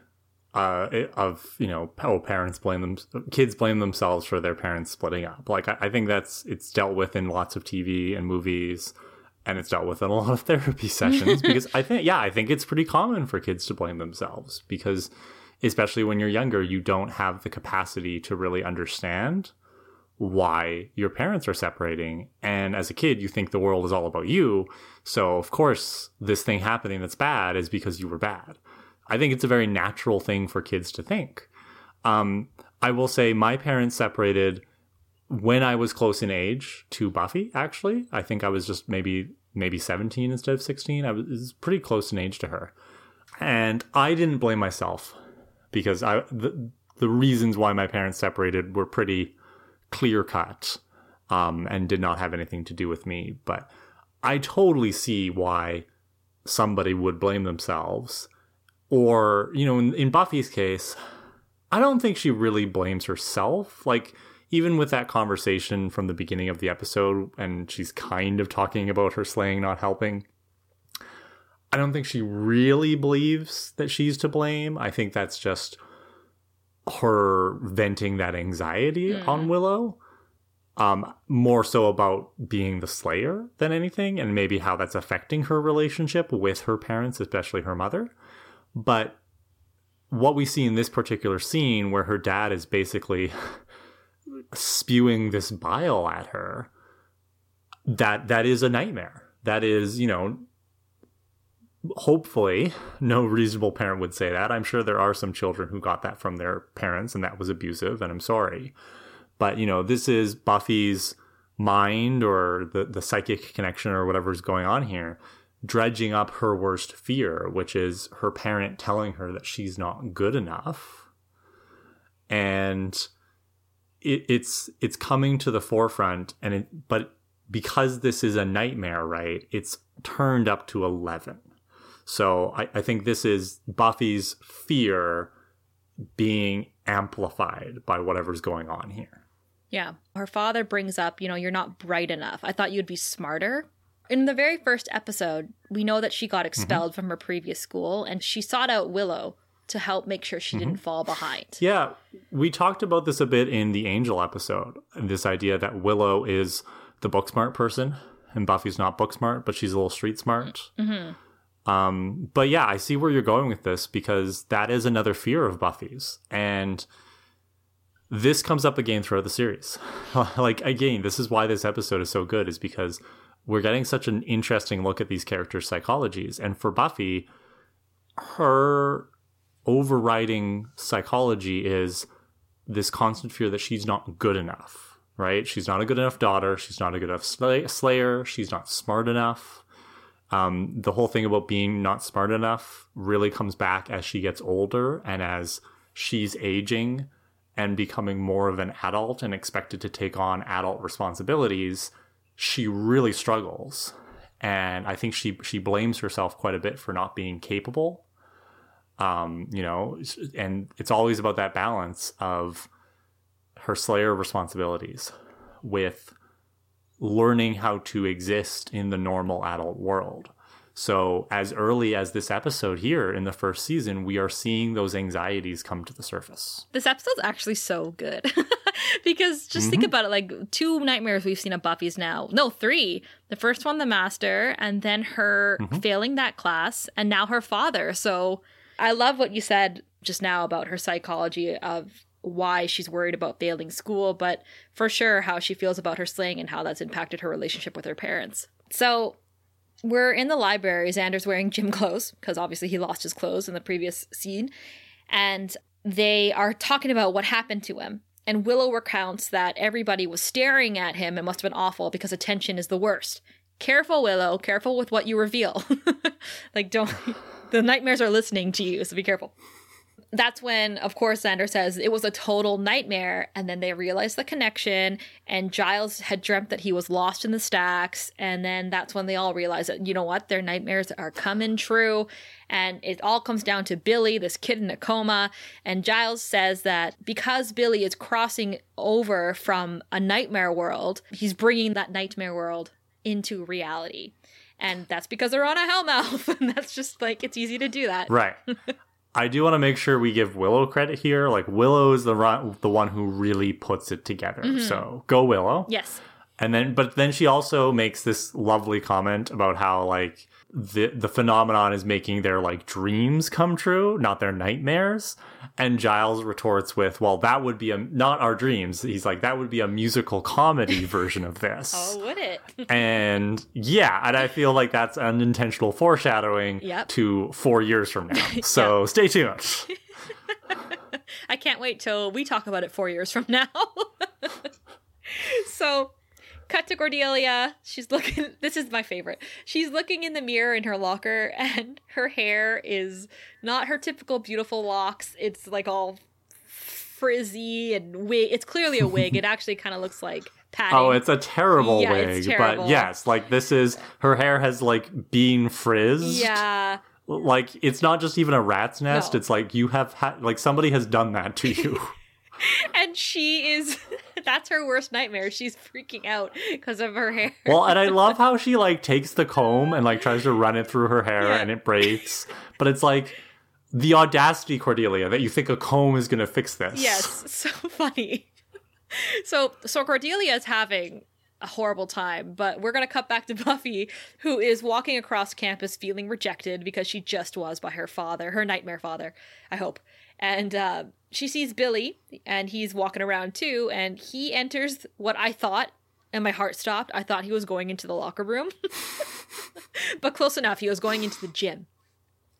uh, of you know, oh, parents blame them, kids blame themselves for their parents splitting up. Like, I, I think that's it's dealt with in lots of TV and movies. and it's dealt with in a lot of therapy sessions because I think, yeah, I think it's pretty common for kids to blame themselves because, especially when you're younger, you don't have the capacity to really understand why your parents are separating. And as a kid, you think the world is all about you. So, of course, this thing happening that's bad is because you were bad. I think it's a very natural thing for kids to think. Um, I will say my parents separated when I was close in age to Buffy, actually. I think I was just maybe maybe 17 instead of 16. I was, pretty close in age to her. And I didn't blame myself because I the, the reasons why my parents separated were pretty clear cut um, and did not have anything to do with me. But I totally see why somebody would blame themselves. Or, you know, in, in Buffy's case, I don't think she really blames herself. Like, even with that conversation from the beginning of the episode, and she's kind of talking about her slaying not helping, I don't think she really believes that she's to blame. I think that's just her venting that anxiety mm. on Willow. Um, more so about being the slayer than anything, and maybe how that's affecting her relationship with her parents, especially her mother. But what we see in this particular scene, where her dad is basically spewing this bile at her, that that is a nightmare. That is, you know, hopefully no reasonable parent would say that. I'm sure there are some children who got that from their parents and that was abusive, and I'm sorry. But, you know, this is Buffy's mind or the, the psychic connection or whatever's going on here, dredging up her worst fear, which is her parent telling her that she's not good enough. And it, it's it's coming to the forefront and it but because this is a nightmare, right? It's turned up to eleven so I, I think this is Buffy's fear being amplified by whatever's going on here. Yeah. Her father brings up, you know, you're not bright enough. I thought you'd be smarter. In the very first episode, we know that she got expelled mm-hmm. from her previous school and she sought out Willow to help make sure she mm-hmm. didn't fall behind. Yeah. We talked about this a bit in the Angel episode. This idea that Willow is the book smart person and Buffy's not book smart, but she's a little street smart. Mm-hmm. Um, but yeah, I see where you're going with this because that is another fear of Buffy's. And this comes up again throughout the series. like, again, this is why this episode is so good, is because we're getting such an interesting look at these characters' psychologies. And for Buffy, her overriding psychology is this constant fear that she's not good enough, right? She's not a good enough daughter. She's not a good enough slay- slayer. She's not smart enough um, the whole thing about being not smart enough really comes back as she gets older and as she's aging and becoming more of an adult and expected to take on adult responsibilities. She really struggles, and I think she she blames herself quite a bit for not being capable. Um, you know, and it's always about that balance of her Slayer responsibilities with learning how to exist in the normal adult world. So, as early as this episode here in the first season, we are seeing those anxieties come to the surface. This episode's actually so good because just mm-hmm. think about it like two nightmares we've seen of Buffy's now. No, three. The first one, the master, and then her mm-hmm. failing that class, and now her father. So, I love what you said just now about her psychology of why she's worried about failing school, but for sure how she feels about her slaying and how that's impacted her relationship with her parents. So we're in the library. Xander's wearing gym clothes because obviously he lost his clothes in the previous scene. And they are talking about what happened to him. And Willow recounts that everybody was staring at him. It must have been awful because attention is the worst. Careful, Willow. Careful with what you reveal. like, don't. the nightmares are listening to you, so be careful that's when, of course, Xander says it was a total nightmare. And then they realize the connection. And Giles had dreamt that he was lost in the stacks. And then that's when they all realize that, you know what, their nightmares are coming true. And it all comes down to Billy, this kid in a coma. And Giles says that because Billy is crossing over from a nightmare world, he's bringing that nightmare world into reality. And that's because they're on a hellmouth. and that's just like, it's easy to do that. Right. I do want to make sure we give Willow credit here. Like Willow is the run, the one who really puts it together. Mm-hmm. So go Willow. Yes. And then, but then she also makes this lovely comment about how like the the phenomenon is making their like dreams come true, not their nightmares. And Giles retorts with, "Well, that would be a not our dreams." He's like, "That would be a musical comedy version of this." Oh, would it? And yeah, and I feel like that's unintentional foreshadowing Yep. to four years from now. So stay tuned. I can't wait till we talk about it four years from now. so, cut to Cordelia. She's looking, this is my favorite. She's looking in the mirror in her locker, and her hair is not her typical beautiful locks. It's like all frizzy and wig. It's clearly a wig. it actually kind of looks like padding. Oh, it's a terrible Yeah, wig, it's terrible. but yes, like this is her hair has like been frizzed. yeah. like it's not just even a rat's nest. No. It's like you have had like somebody has done that to you. And she is, that's her worst nightmare. She's freaking out because of her hair. well, and I love how she like takes the comb and like tries to run it through her hair Yeah. and it breaks. But it's like the audacity, Cordelia, that you think a comb is gonna fix this. Yes, so funny. So so Cordelia is having a horrible time, but we're gonna cut back to Buffy, who is walking across campus feeling rejected because she just was by her father, her nightmare father, I hope. And uh, she sees Billy, and he's walking around too, and he enters what I thought, and my heart stopped. I thought he was going into the locker room, but close enough. He was going into the gym.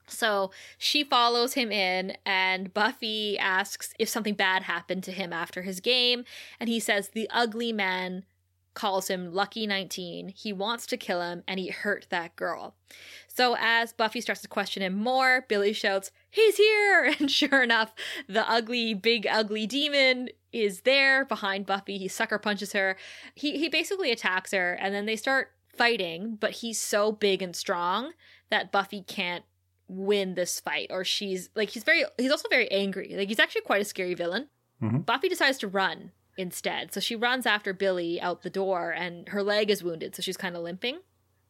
So she follows him in, and Buffy asks if something bad happened to him after his game. And he says the ugly man calls him Lucky 19. He wants to kill him, and he hurt that girl. So as Buffy starts to question him more, Billy shouts, He's here! And sure enough, the ugly, big, ugly demon is there behind Buffy. He sucker punches her. He, he basically attacks her, and then they start fighting, but he's so big and strong that Buffy can't win this fight or she's like he's very he's also very angry like he's actually quite a scary villain Mhm. buffy decides to run instead. So she runs after billy out the door and her leg is wounded so she's kind of limping.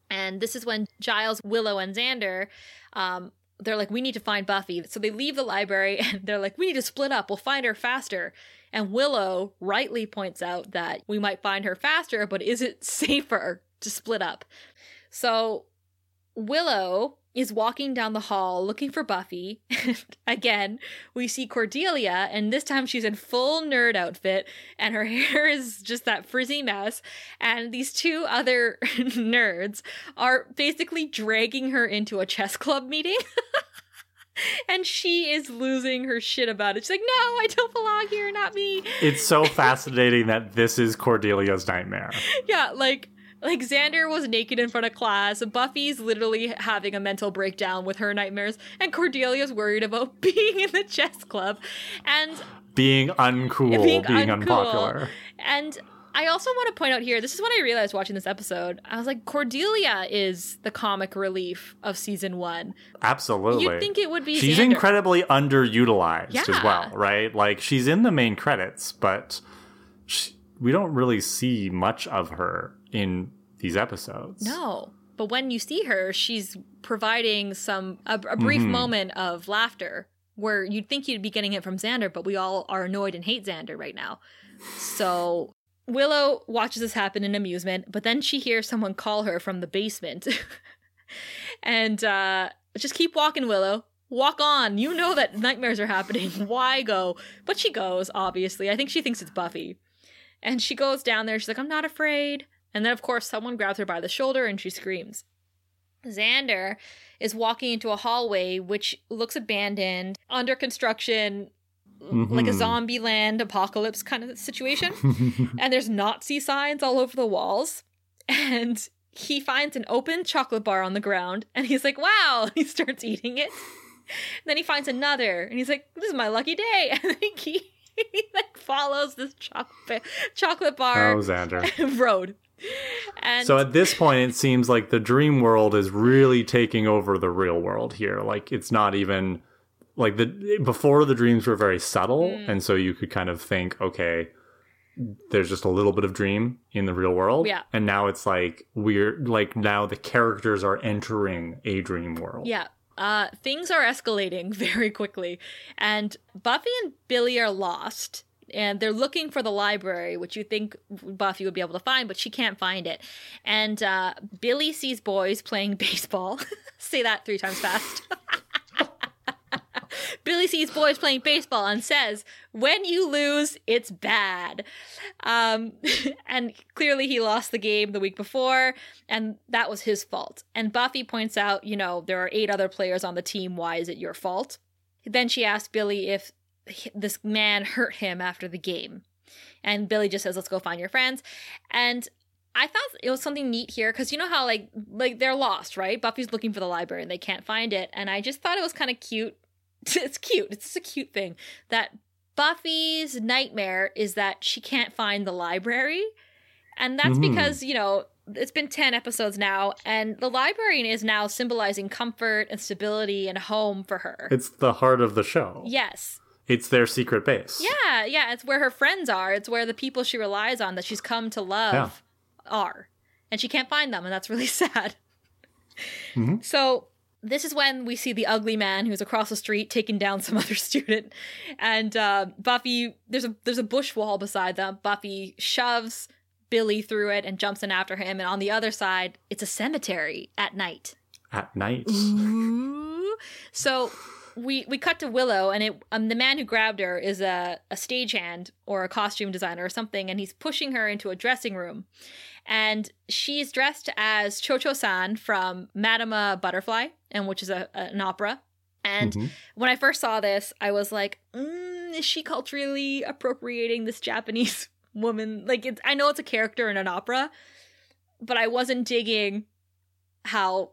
And this is when giles willow and xander um they're like we need to find buffy. So they leave the library and they're like we need to split up. We'll find her faster. And willow rightly points out that we might find her faster but is it safer to split up? So Willow is walking down the hall looking for Buffy. Again, we see Cordelia, and this time she's in full nerd outfit, and her hair is just that frizzy mess. And these two other nerds are basically dragging her into a chess club meeting. and she is losing her shit about it. She's like, no, I don't belong here, not me. It's so fascinating that this is Cordelia's nightmare. Yeah, like like Xander was naked in front of class. Buffy's literally having a mental breakdown with her nightmares, and Cordelia's worried about being in the chess club, and Being uncool, Being being, uncool. unpopular. and I also want to point out here. This is what I realized watching this episode. I was like, Cordelia is the comic relief of season one. Absolutely. You'd think it would be. she's Xander. incredibly underutilized as well, right? Like she's in the main credits, but she, we don't really see much of her in these episodes. No. But when you see her, she's providing some a, a brief Mhm. moment of laughter where you'd think you'd be getting it from Xander, but we all are annoyed and hate Xander right now. So Willow watches this happen in amusement, but then she hears someone call her from the basement. and uh just keep walking, Willow. Walk on. You know that nightmares are happening. Why go? But she goes, obviously. I think she thinks it's Buffy. And she goes down there. She's like, I'm not afraid. And then, of course, someone grabs her by the shoulder and she screams. Xander is walking into a hallway which looks abandoned, under construction, like a Mhm. zombie land apocalypse kind of situation. and there's Nazi signs all over the walls. And he finds an open chocolate bar on the ground and he's like, wow. He starts eating it. then he finds another and he's like, this is my lucky day. And then he, he like follows this chocolate chocolate oh, bar Xander. road. And So at this point, it seems like the dream world is really taking over the real world here. Like it's not even like the before the dreams were very subtle, Mm. and so you could kind of think, okay, there's just a little bit of dream in the real world. Yeah. And now it's like we're like now the characters are entering a dream world. Yeah. Uh, things are escalating very quickly, and Buffy and Billy are lost and they're looking for the library, which you think Buffy would be able to find, but she can't find it. And uh, Billy sees boys playing baseball. Say that three times fast. Billy sees boys playing baseball and says, "When you lose, it's bad." Um, and clearly, he lost the game the week before, and that was his fault. And Buffy points out, you know, there are eight other players on the team. Why is it your fault? Then she asks Billy if this man hurt him after the game, and Billy just says, "Let's go find your friends." And I thought it was something neat here because you know how like like they're lost, right? Buffy's looking for the library and they can't find it, and I just thought it was kind of cute it's cute. It's just a cute thing that Buffy's nightmare is that she can't find the library. And that's mm-hmm. because, you know, it's been 10 episodes now, and the library is now symbolizing comfort and stability and home for her. It's the heart of the show. Yes. It's their secret base. Yeah, yeah. It's where her friends are. It's where the people she relies on that she's come to love yeah. are. And she can't find them, and that's really sad. Mm-hmm. So this is when we see the ugly man who's across the street taking down some other student and uh, buffy there's a there's a bush wall beside them buffy shoves billy through it and jumps in after him and on the other side it's a cemetery at night at night Ooh. so we we cut to willow and it um, the man who grabbed her is a, a stagehand or a costume designer or something and he's pushing her into a dressing room and she's dressed as Cho Cho San from Madama Butterfly, and which is a, a an opera. And mm-hmm. when I first saw this, I was like, mm, "Is she culturally appropriating this Japanese woman?" Like, it's, I know it's a character in an opera, but I wasn't digging how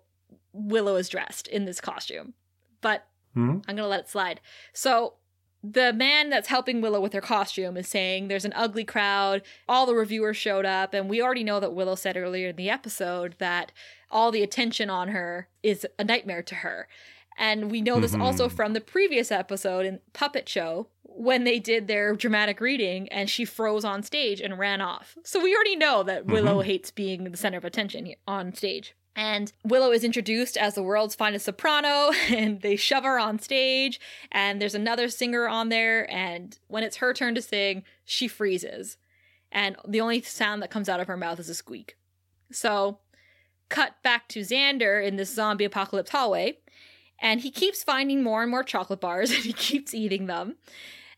Willow is dressed in this costume. But mm-hmm. I'm gonna let it slide. So the man that's helping Willow with her costume is saying there's an ugly crowd. All the reviewers showed up, and we already know that Willow said earlier in the episode that all the attention on her is a nightmare to her. And we know this mm-hmm. also from the previous episode in Puppet Show when they did their dramatic reading and she froze on stage and ran off. So we already know that Willow mm-hmm. hates being the center of attention on stage. And Willow is introduced as the world's finest soprano, and they shove her on stage. And there's another singer on there, and when it's her turn to sing, she freezes. And the only sound that comes out of her mouth is a squeak. So, cut back to Xander in this zombie apocalypse hallway, and he keeps finding more and more chocolate bars, and he keeps eating them.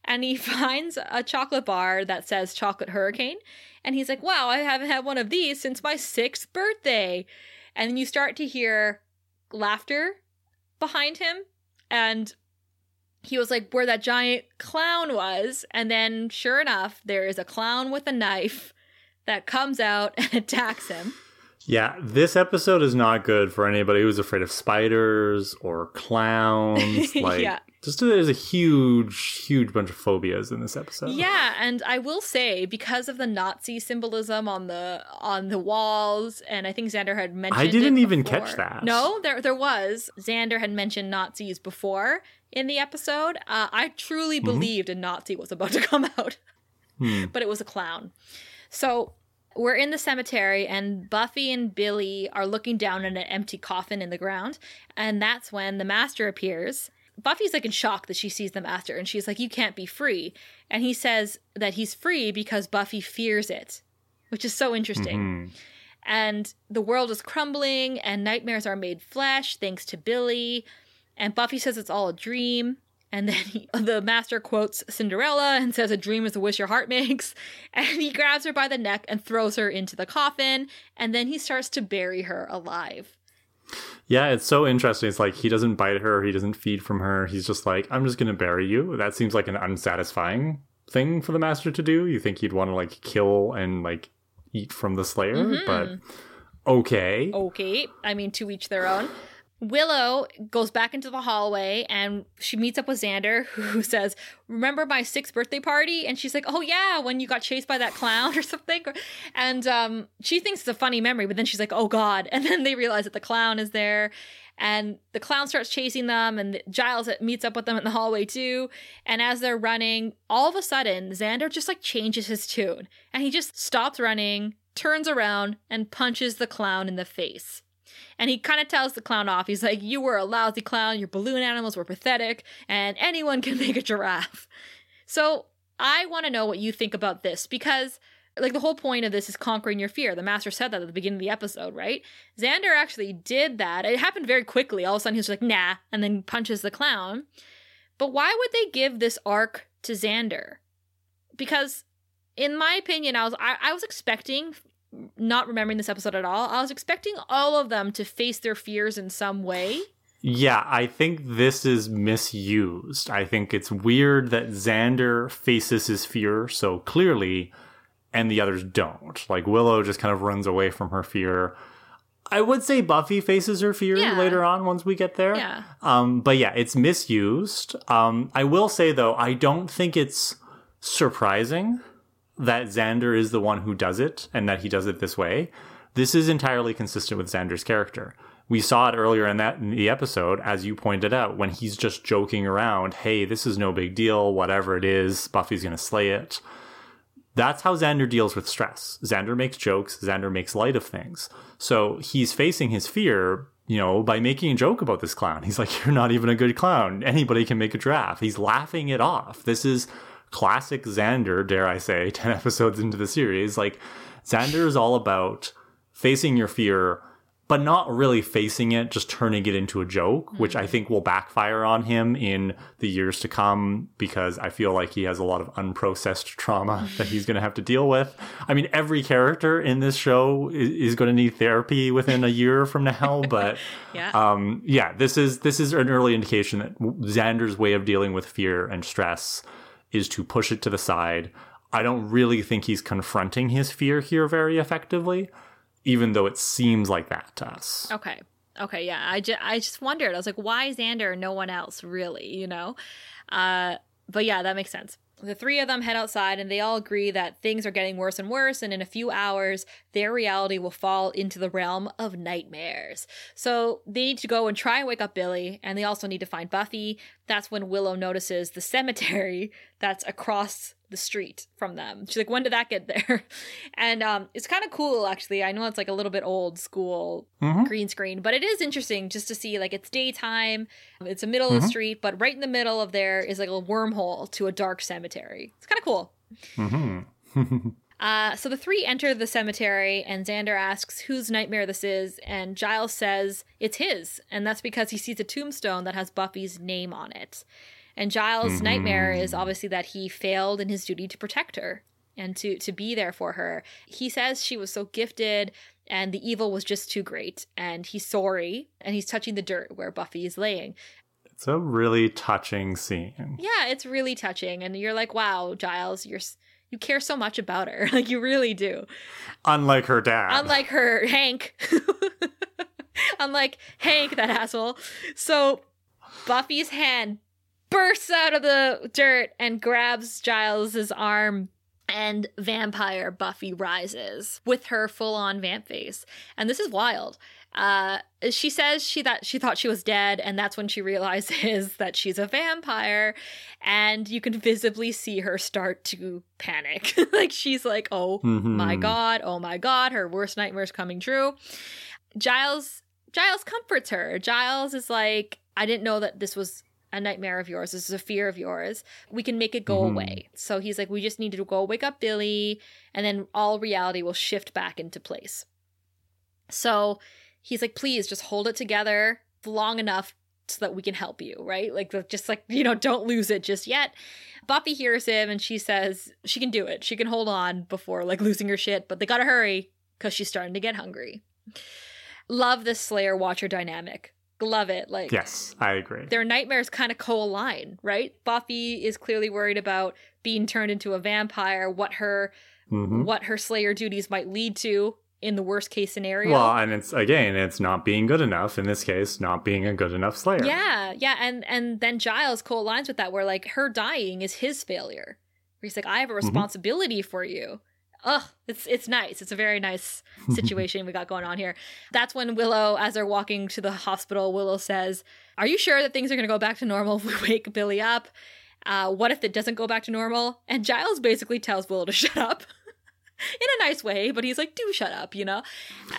And he finds a chocolate bar that says Chocolate Hurricane, and he's like, wow, I haven't had one of these since my sixth birthday and then you start to hear laughter behind him. And he was like where that giant clown was. And then sure enough there is a clown with a knife that comes out and attacks him. Yeah this episode is not good for anybody who's afraid of spiders or clowns. Like yeah. Just there's a huge, huge bunch of phobias in this episode. Yeah, and I will say because of the Nazi symbolism on the on the walls, and I think Xander had mentioned. I didn't even catch that. No, there there was. Xander had mentioned Nazis before in the episode. Uh, I truly mm-hmm. believed a Nazi was about to come out, hmm. but it was a clown. So we're in the cemetery, and Buffy and Billy are looking down at an empty coffin in the ground, and that's when the Master appears Buffy's like in shock that she sees the master and she's like, You can't be free. And he says that he's free because Buffy fears it, which is so interesting. Mm-hmm. And the world is crumbling and nightmares are made flesh thanks to Billy. And Buffy says it's all a dream. And then he, the master quotes Cinderella and says, A dream is a wish your heart makes. And he grabs her by the neck and throws her into the coffin. And then he starts to bury her alive. Yeah, it's so interesting. It's like he doesn't bite her, he doesn't feed from her. He's just like, I'm just gonna bury you. That seems like an unsatisfying thing for the master to do. You think he'd want to like kill and like eat from the slayer, mm-hmm. but okay. Okay. I mean, to each their own. Willow goes back into the hallway and she meets up with Xander, who says, Remember my sixth birthday party? And she's like, Oh, yeah, when you got chased by that clown or something. And um, she thinks it's a funny memory, but then she's like, Oh, God. And then they realize that the clown is there. And the clown starts chasing them, and Giles meets up with them in the hallway too. And as they're running, all of a sudden, Xander just like changes his tune and he just stops running, turns around, and punches the clown in the face. And he kind of tells the clown off. He's like, You were a lousy clown. Your balloon animals were pathetic. And anyone can make a giraffe. So I want to know what you think about this because like the whole point of this is conquering your fear. The master said that at the beginning of the episode, right? Xander actually did that. It happened very quickly. All of a sudden, he's like, nah, and then punches the clown. But why would they give this arc to Xander? Because, in my opinion, I was I, I was expecting, not remembering this episode at all, I was expecting all of them to face their fears in some way. Yeah, I think this is misused. I think it's weird that Xander faces his fear so clearly and the others don't. Like Willow just kind of runs away from her fear. I would say Buffy faces her fear Yeah. later on once we get there. Yeah. Um, but yeah, it's misused. Um, I will say though, I don't think it's surprising that Xander is the one who does it and that he does it this way. This is entirely consistent with Xander's character. We saw it earlier in that in the episode, as you pointed out, when he's just joking around, hey, this is no big deal, whatever it is, Buffy's gonna slay it. That's how Xander deals with stress. Xander makes jokes, Xander makes light of things. So he's facing his fear, you know, by making a joke about this clown. He's like, You're not even a good clown. Anybody can make a draft. He's laughing it off. This is classic Xander, dare I say, 10 episodes into the series. Like, Xander is all about facing your fear, but not really facing it, just turning it into a joke, which I think will backfire on him in the years to come because I feel like he has a lot of unprocessed trauma that he's going to have to deal with. I mean, every character in this show is, is going to need therapy within a year from now, but Yeah. um, yeah, this is this is an early indication that Xander's way of dealing with fear and stress is to push it to the side. I don't really think he's confronting his fear here very effectively, even though it seems like that to us. Okay. Okay, yeah. I, ju- I just wondered. I was like, why Xander and no one else, really, you know? Uh, but yeah, that makes sense. The three of them head outside and they all agree that things are getting worse and worse, and in a few hours, their reality will fall into the realm of nightmares. So they need to go and try and wake up Billy, and they also need to find Buffy. That's when Willow notices the cemetery that's across the street from them. She's like, when did that get there? And um, it's kind of cool, actually. I know it's like a little bit old school Mhm. green screen, but it is interesting just to see like it's daytime, it's a middle of the street, but right in the middle of there is like a wormhole to a dark cemetery. It's kind of cool. hmm Uh, so the three enter the cemetery, and Xander asks whose nightmare this is, and Giles says it's his, and that's because he sees a tombstone that has Buffy's name on it. And Giles' nightmare is mm-hmm. obviously that he failed in his duty to protect her and to to be there for her. He says she was so gifted, and the evil was just too great, and he's sorry, and he's touching the dirt where Buffy is laying. It's a really touching scene. Yeah, it's really touching, and you're like, wow, Giles, you're you care so much about her, like you really do. Unlike her dad. Unlike her, Hank. Unlike Hank, that asshole. So Buffy's hand bursts out of the dirt and grabs Giles's arm. And vampire Buffy rises with her full on vamp face. And this is wild. Uh, she says she that she thought she was dead, and that's when she realizes that she's a vampire, and you can visibly see her start to panic. like she's like, "Oh my Mhm. god, oh my god, her worst nightmare's coming true." Giles Giles comforts her. Giles is like, "I didn't know that this was a nightmare of yours. This is a fear of yours. We can make it go Mhm. away." So he's like, "We just need to go wake up Billy, and then all reality will shift back into place." So he's like, please just hold it together long enough so that we can help you, right? Like, just like, you know, don't lose it just yet. Buffy hears him and she says she can do it. She can hold on before like losing her shit, but they gotta hurry because she's starting to get hungry. Love this Slayer Watcher dynamic. Love it. Like, Yes, I agree. their nightmares kind of co-align, right? Buffy is clearly worried about being turned into a vampire, what her Mhm. what her Slayer duties might lead to in the worst case scenario. Well, and it's again, it's not being good enough. In this case, not being a good enough Slayer. Yeah, yeah, and and then Giles co-aligns with that, where like her dying is his failure. Where he's like, I have a responsibility for you. Ugh, it's it's nice. It's a very nice situation we got going on here. That's when Willow, as they're walking to the hospital, Willow says, "Are you sure that things are going to go back to normal if we wake Billy up? Uh, what if it doesn't go back to normal?" And Giles basically tells Willow to shut up. In a nice way, but he's like, do shut up, you know?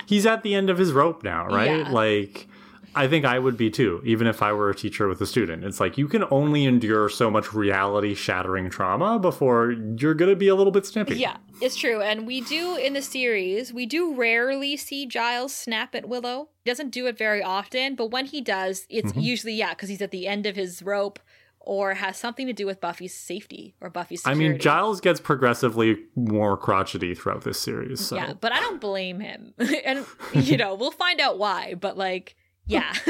He's at the end of his rope now, right? Yeah. Like I think I would be too, even if I were a teacher with a student. It's like you can only endure so much reality shattering trauma before you're going to be a little bit snippy. Yeah, it's true. And we do in the series, we do rarely see Giles snap at Willow. He doesn't do it very often, but when he does, it's Mm-hmm. usually, yeah, because he's at the end of his rope or has something to do with Buffy's safety or Buffy's I mean, Giles gets progressively more crotchety throughout this series. So. Yeah, but I don't blame him. and, you know, we'll find out why, but like, yeah.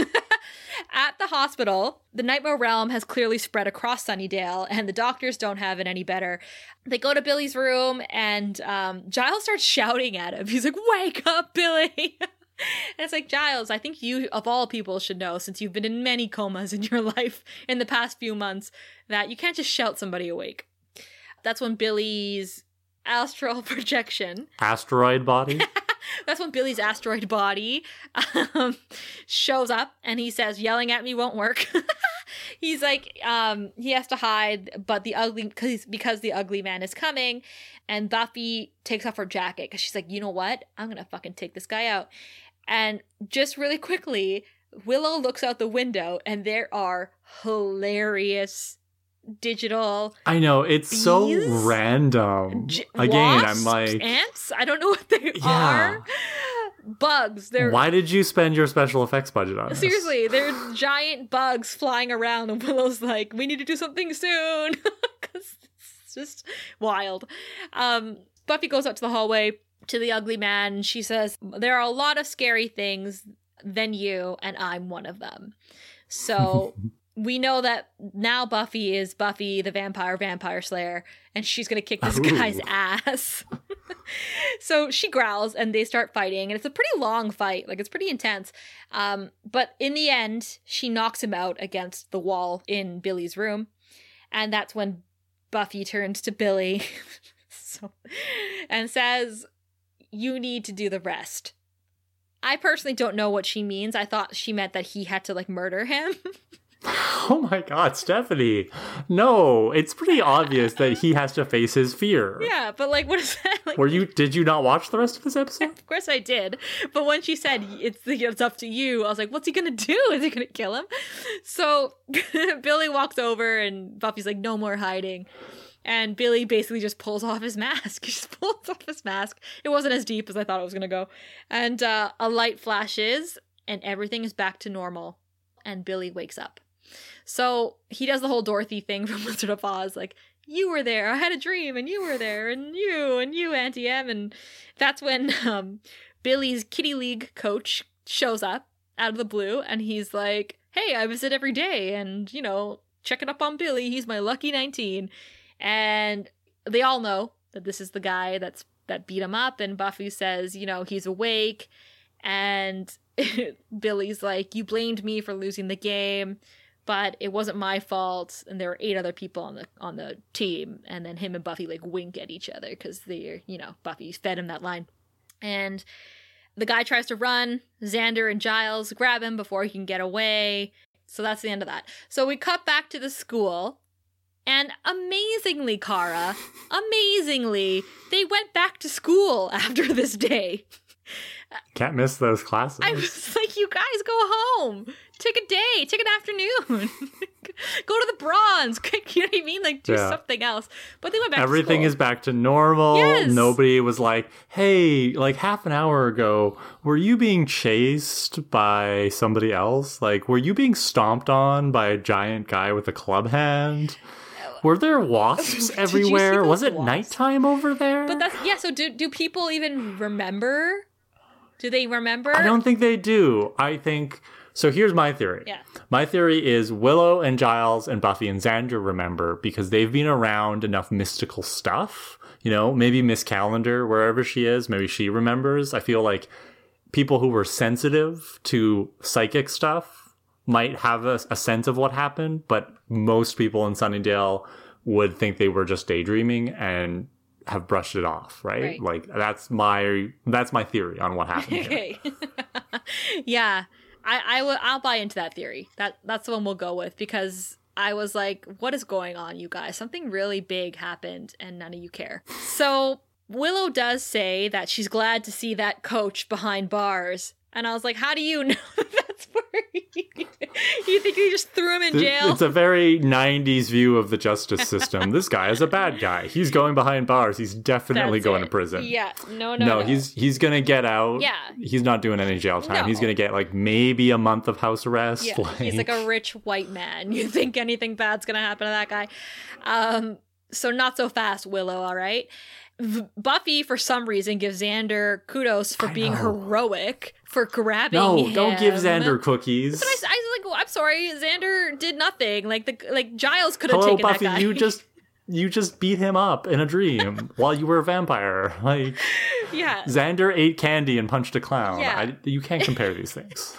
At the hospital, the Nightmare Realm has clearly spread across Sunnydale, and the doctors don't have it any better. They go to Billy's room, and um, Giles starts shouting at him. He's like, Wake up, Billy! and it's like, Giles, I think you, of all people, should know, since you've been in many comas in your life in the past few months, that you can't just shout somebody awake. That's when Billy's astral projection Asteroid body? that's when Billy's astral body um, shows up and he says, yelling at me won't work. He's like, um, he has to hide, but the ugly, cause, because the ugly man is coming. And Buffy takes off her jacket because she's like, you know what? I'm going to fucking take this guy out. And just really quickly, Willow looks out the window and there are hilarious digital I know, it's so random. j- Again, wasps, I'm like, ants. I don't know what they Yeah. are. Bugs. They're why did you spend your special effects budget on this? Seriously, there are giant bugs flying around, and Willow's like, "We need to do something soon," because it's just wild. Um, Buffy goes out to the hallway to the ugly man, and she says, "There are a lot of scary things than you, and I'm one of them." So we know that now Buffy is Buffy the Vampire Vampire Slayer, and she's gonna kick this Ooh. guy's ass. so she growls, and they start fighting, and it's a pretty long fight. Like it's pretty intense. Um, but in the end, she knocks him out against the wall in Billy's room, and that's when Buffy turns to Billy, so and says, "You need to do the rest." I personally don't know what she means. I thought she meant that he had to like murder him. Oh my god, Stephanie. No, it's pretty obvious that he has to face his fear. yeah, but like, what is that? Like, Were you did you not watch the rest of this episode? Of course I did. But when she said it's it's up to you, I was like, what's he gonna do? Is he gonna kill him? So Billy walks over and Buffy's like, no more hiding. And Billy basically just pulls off his mask. He just pulls off his mask. It wasn't as deep as I thought it was gonna go. And uh, a light flashes and everything is back to normal. And Billy wakes up. So he does the whole Dorothy thing from Wizard of Oz, like, you were there, I had a dream, and you were there, and you, and you, Auntie M. And that's when um, Billy's Little League coach shows up out of the blue, and he's like, hey, I visit every day, and, you know, checking up on Billy, he's my lucky 19. And they all know that this is the guy that's that beat him up, and Buffy says, you know, he's awake, and Billy's like, you blamed me for losing the game but it wasn't my fault and there were eight other people on the on the team and then him and buffy like wink at each other because they're you know buffy fed him that line. And the guy tries to run xander and giles grab him before he can get away. So that's the end of that. So we cut back to the school and amazingly kara amazingly they went back to school after this day Can't miss those classes. I was like, you guys go home. Take a day. Take an afternoon. go to the bronze. You know what I mean? Like, do Yeah. something else. But they went back Everything is back to normal. Yes. Nobody was like, hey, like half an hour ago, were you being chased by somebody else? Like, were you being stomped on by a giant guy with a club hand? Were there wasps Did you see everywhere? Was it wasps? nighttime over there? But that's, yeah, so do, do people even remember? Do they remember? I don't think they do. I think so. Here's my theory. Yeah. My theory is Willow and Giles and Buffy and Xander remember because they've been around enough mystical stuff. You know, maybe Miss Calendar, wherever she is, maybe she remembers. I feel like people who were sensitive to psychic stuff might have a, a sense of what happened, but most people in Sunnydale would think they were just daydreaming and have brushed it off, right? Right. Like that's my that's my theory on what happened. here. Yeah. I, I will I'll buy into that theory. That that's the one we'll go with because I was like, what is going on, you guys? Something really big happened and none of you care. So Willow does say that she's glad to see that coach behind bars. And I was like, how do you know. you think he just threw him in jail? It's a very 90s view of the justice system. this guy is a bad guy. He's going behind bars. He's definitely That's going it. to prison. Yeah. No, no, No, no. he's he's gonna get out. Yeah. he's not doing any jail time. He's gonna get like maybe a month of house arrest. Yeah, he's like a rich white man. You think anything bad's gonna happen to that guy? Um, so not so fast, Willow. All right. V- Buffy, for some reason, gives Xander kudos for I being know. heroic for grabbing. no, don't give. Xander cookies. But I, I was like, well, I'm sorry, Xander did nothing. Like the like Giles could have Hello, taken Buffy. that guy. You just you just beat him up in a dream while you were a vampire. Like yeah. Xander ate candy and punched a clown. Yeah. I, you can't compare these things.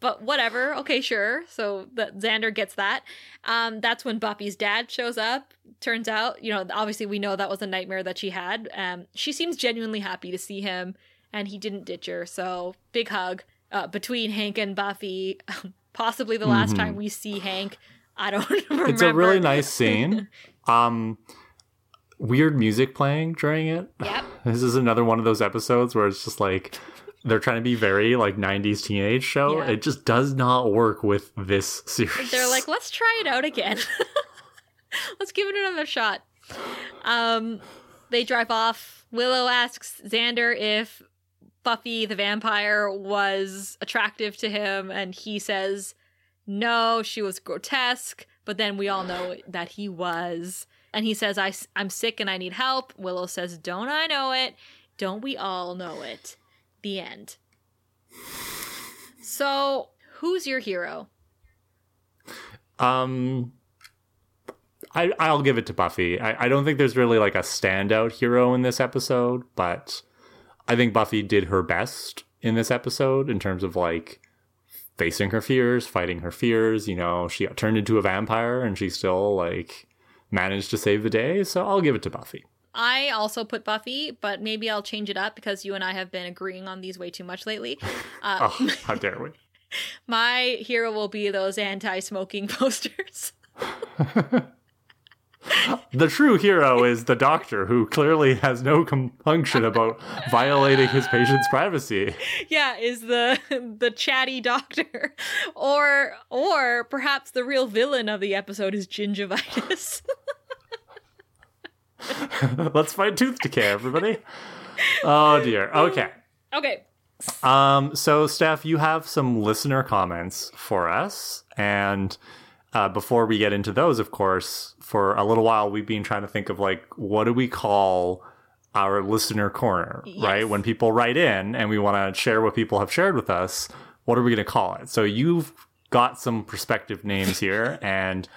But whatever. Okay, sure. So that Xander gets that. Um, that's when Buffy's dad shows up. Turns out, you know, obviously we know that was a nightmare that she had. Um, she seems genuinely happy to see him, and he didn't ditch her. So big hug uh, between Hank and Buffy. Possibly the last Mhm. time we see Hank. I don't remember. It's a really nice scene. Um, weird music playing during it. Yep. This is another one of those episodes where it's just like they're trying to be very like 90s teenage show. Yeah. It just does not work with this series. They're like, let's try it out again. let's give it another shot. Um, they drive off. Willow asks Xander if Buffy the vampire was attractive to him, and he says no, she was grotesque. But then we all know that he was. And he says, I, I'm sick and I need help. Willow says, Don't I know it? Don't we all know it? The end. So, who's your hero? Um, I I'll give it to Buffy. I, I don't think there's really like a standout hero in this episode, but I think Buffy did her best in this episode in terms of like facing her fears, fighting her fears. You know, she turned into a vampire and she still like managed to save the day. So I'll give it to Buffy. I also put Buffy, but maybe I'll change it up because you and I have been agreeing on these way too much lately. Uh, Oh, how dare we? My hero will be those anti-smoking posters. The true hero is the doctor who clearly has no compunction about violating his patient's privacy. yeah, is the the chatty doctor, or or perhaps the real villain of the episode is gingivitis. Let's find tooth decay, everybody. Oh dear. Okay. okay, Um, so Steph, you have some listener comments for us, and uh, before we get into those, of course, for a little while we've been trying to think of like what do we call our listener corner, right? When people write in and we want to share what people have shared with us, what are we going to call it? So you've got some prospective names here, and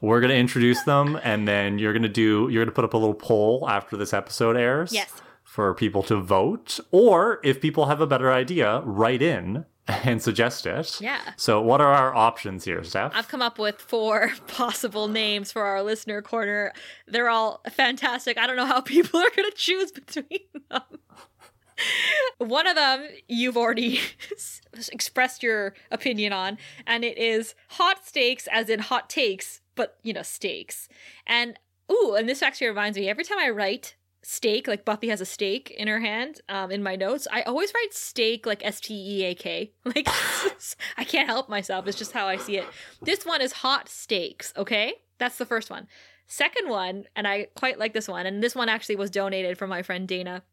we're going to introduce them, and then you're going to do you're going to put up a little poll after this episode airs Yes. for people to vote, or if people have a better idea, write in and suggest it. Yeah. So, what are our options here, Steph? I've come up with four possible names for our listener corner. They're all fantastic. I don't know how people are going to choose between them. One of them you've already expressed your opinion on, and it is hot steaks, as in hot takes, but you know, steaks. And ooh, and this actually reminds me every time I write steak, like Buffy has a steak in her hand um, in my notes, I always write steak like S T E A K. Like, I can't help myself. It's just how I see it. This one is hot steaks, okay? That's the first one. Second one, and I quite like this one, and this one actually was donated from my friend Dana.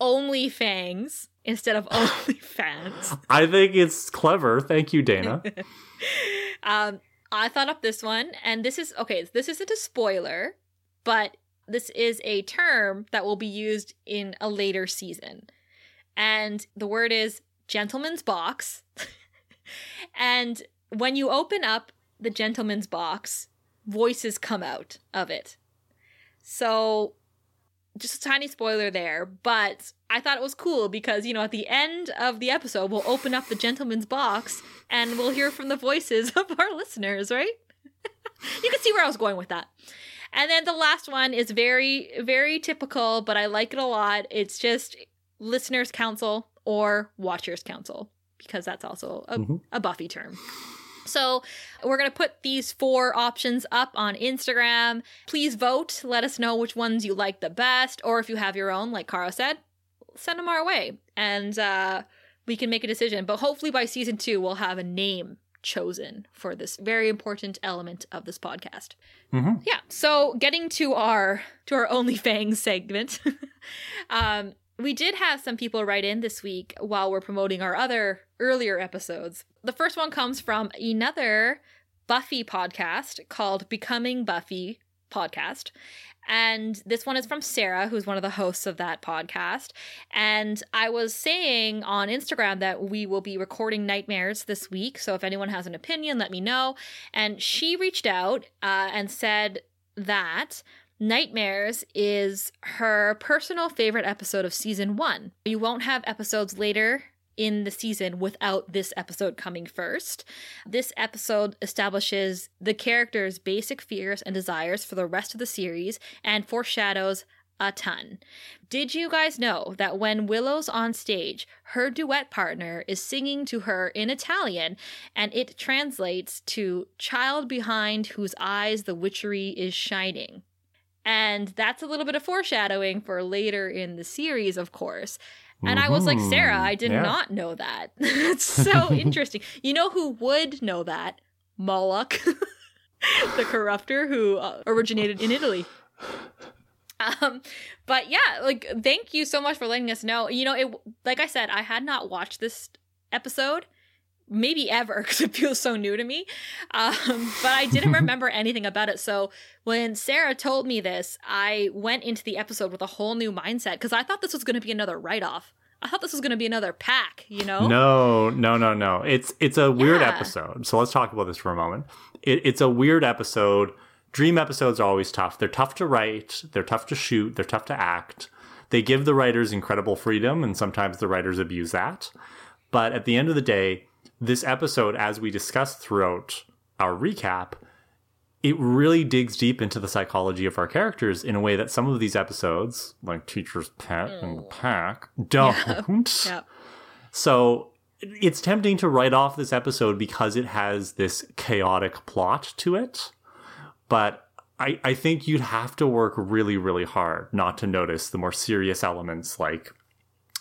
Only fangs instead of only fans. I think it's clever. Thank you, Dana. um, I thought up this one, and this is okay. This isn't a spoiler, but this is a term that will be used in a later season, and the word is gentleman's box. and when you open up the gentleman's box, voices come out of it. So just a tiny spoiler there, but I thought it was cool because, you know, at the end of the episode, we'll open up the gentleman's box and we'll hear from the voices of our listeners, right? you can see where I was going with that. And then the last one is very, very typical, but I like it a lot. It's just listeners' council or watchers' council because that's also a, Mhm. a Buffy term. So we're going to put these four options up on Instagram. Please vote. Let us know which ones you like the best. Or if you have your own, like Cara said, send them our way. And uh, we can make a decision. But hopefully by season two, we'll have a name chosen for this very important element of this podcast. Mm-hmm. Yeah. So getting to our to our OnlyFangs segment, um, we did have some people write in this week while we're promoting our other earlier episodes. The first one comes from another Buffy podcast called Becoming Buffy podcast. And this one is from Sarah, who's one of the hosts of that podcast. And I was saying on Instagram that we will be recording Nightmares this week. So if anyone has an opinion, let me know. And she reached out uh, and said that Nightmares is her personal favorite episode of season one. You won't have episodes later in the season without this episode coming first. This episode establishes the character's basic fears and desires for the rest of the series and foreshadows a ton. Did you guys know that when Willow's on stage, her duet partner is singing to her in Italian and it translates to child behind whose eyes the witchery is shining? And that's a little bit of foreshadowing for later in the series, of course. And I was like, Sarah, I did Yeah. not know that. It's so interesting. You know who would know that? Moloch, the corruptor who uh, originated in Italy. Um, but yeah, like, thank you so much for letting us know. You know, it, like I said, I had not watched this episode maybe ever because it feels so new to me. Um, but I didn't remember anything about it. So when Sarah told me this, I went into the episode with a whole new mindset because I thought this was going to be another write off. I thought this was going to be another pack, you know? No, no, no, no. It's it's a weird Yeah. episode. So let's talk about this for a moment. It, it's a weird episode. Dream episodes are always tough. They're tough to write. They're tough to shoot. They're tough to act. They give the writers incredible freedom, and sometimes the writers abuse that. But at the end of the day, this episode, as we discussed throughout our recap, it really digs deep into the psychology of our characters in a way that some of these episodes, like Teacher's Pet and the Pack, don't. Yeah. So it's tempting to write off this episode because it has this chaotic plot to it. But I, I think you'd have to work really, really hard not to notice the more serious elements like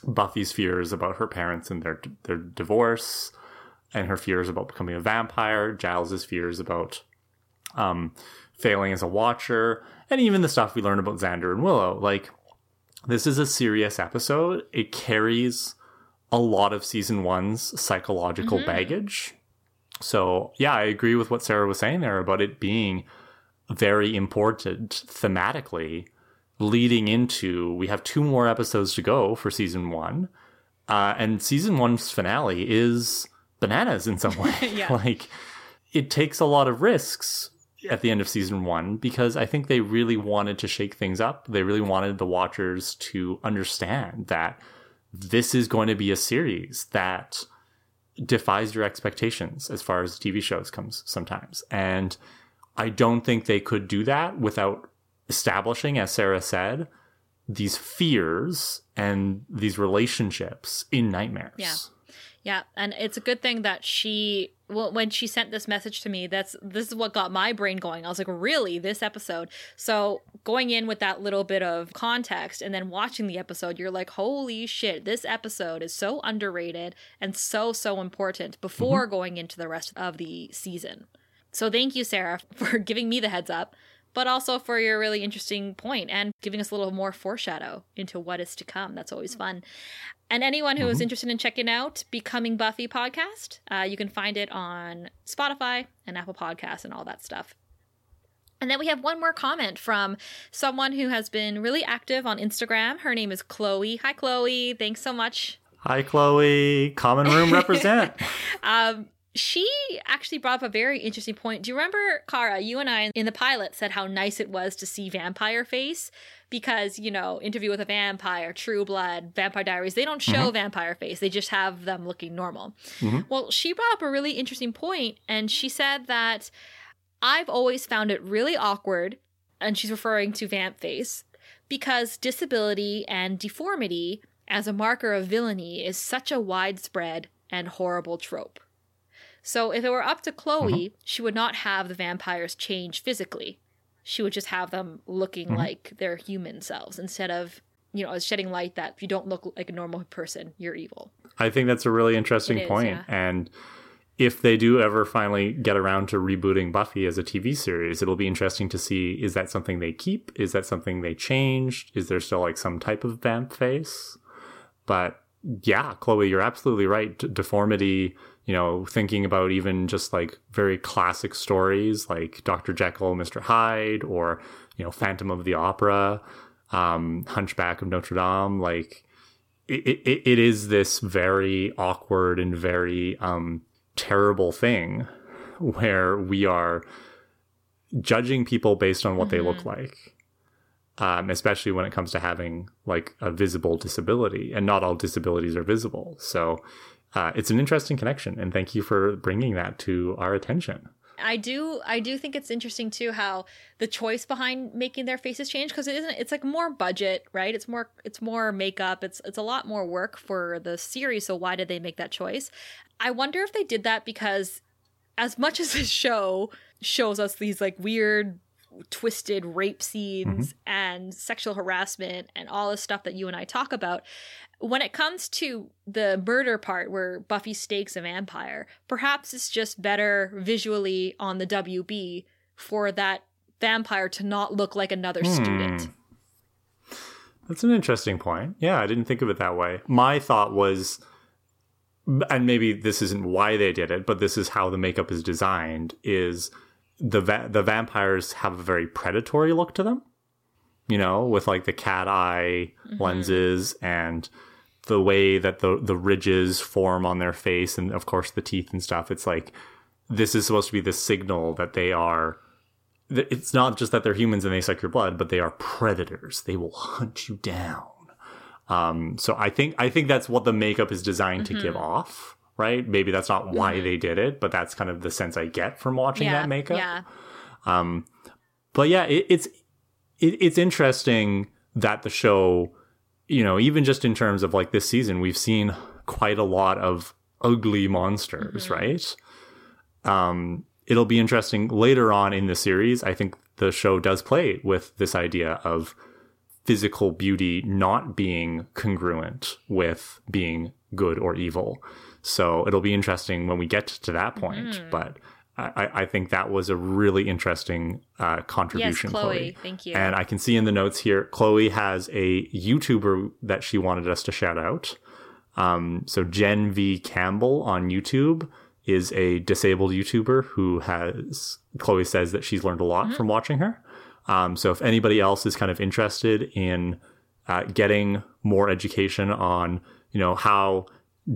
Buffy's fears about her parents and their their divorce, and her fears about becoming a vampire, Giles's fears about um, failing as a watcher, and even the stuff we learn about Xander and Willow. Like, this is a serious episode. It carries a lot of season one's psychological baggage. So, yeah, I agree with what Sarah was saying there about it being very important thematically leading into we have two more episodes to go for season one. Uh, and season one's finale is bananas in some way. Yeah. like, it takes a lot of risks at the end of season one because I think they really wanted to shake things up. They really wanted the watchers to understand that this is going to be a series that defies your expectations as far as TV shows comes sometimes. And I don't think they could do that without establishing, as Sarah said, these fears and these relationships in nightmares. Yeah. Yeah, and it's a good thing that she well when she sent this message to me, that's this is what got my brain going. I was like, "Really? This episode?" So, going in with that little bit of context and then watching the episode, you're like, "Holy shit, this episode is so underrated and so so important before mm-hmm. going into the rest of the season." So, thank you Sarah for giving me the heads up, but also for your really interesting point and giving us a little more foreshadow into what is to come. That's always mm. fun. And anyone who is interested in checking out Becoming Buffy podcast, uh, you can find it on Spotify and Apple Podcasts and all that stuff. And then we have one more comment from someone who has been really active on Instagram. Her name is Chloe. Hi, Chloe. Thanks so much. Hi, Chloe. Common Room represent. Um, she actually brought up a very interesting point. Do you remember, Kara, you and I in the pilot said how nice it was to see Vampire Face? Because, you know, Interview with a Vampire, True Blood, Vampire Diaries, they don't show mm-hmm. Vampire Face. They just have them looking normal. Mm-hmm. Well, she brought up a really interesting point, and she said that I've always found it really awkward, and she's referring to Vamp Face, because disability and deformity as a marker of villainy is such a widespread and horrible trope. So if it were up to Chloe, mm-hmm. she would not have the vampires change physically. She would just have them looking mm-hmm. like their human selves instead of you know, shedding light that if you don't look like a normal person, you're evil. I think that's a really interesting It is, point. yeah. And if they do ever finally get around to rebooting Buffy as a TV series, it'll be interesting to see is that something they keep? Is that something they changed? Is there still like some type of vamp face? But yeah, Chloe, you're absolutely right. D- deformity, you know, thinking about even just like very classic stories like Dr. Jekyll, Mr. Hyde, or, you know, Phantom of the Opera, um, Hunchback of Notre Dame, like it, it, it is this very awkward and very um, terrible thing where we are judging people based on what they look like um, especially when it comes to having like a visible disability and not all disabilities are visible so uh, it's an interesting connection and thank you for bringing that to our attention I do I do think it's interesting too how the choice behind making their faces change because it isn't it's like more budget, right? It's more it's more makeup. It's it's a lot more work for the series, so why did they make that choice? I wonder if they did that because as much as this show shows us these like weird twisted rape scenes mm-hmm. and sexual harassment and all the stuff that you and I talk about when it comes to the murder part where Buffy stakes a vampire, perhaps it's just better visually on the WB for that vampire to not look like another hmm. student. That's an interesting point. Yeah, I didn't think of it that way. My thought was, and maybe this isn't why they did it, but this is how the makeup is designed. Is the va- the vampires have a very predatory look to them, you know, with like the cat eye lenses and the way that the the ridges form on their face, and of course the teeth and stuff. It's like this is supposed to be the signal that they are it's not just that they're humans and they suck your blood, but they are predators. They will hunt you down. Um, so I think I think that's what the makeup is designed to give off, right? Maybe that's not why they did it, but that's kind of the sense I get from watching Yeah, that makeup. yeah. But yeah, it, it's it, it's interesting that the show, you know, even just in terms of like this season, we've seen quite a lot of ugly monsters, right? Um, it'll be interesting later on in the series. I think the show does play with this idea of physical beauty not being congruent with being good or evil. So it'll be interesting when we get to that point. But I, I think that was a really interesting uh, Yes, contribution, Chloe, thank you. and I can see in the notes here, Chloe has a YouTuber that she wanted us to shout out. Um, so Jen V Campbell on YouTube is a disabled YouTuber who has Chloe says that she's learned a lot from watching her. Um, so if anybody else is kind of interested in uh, getting more education on, you know, how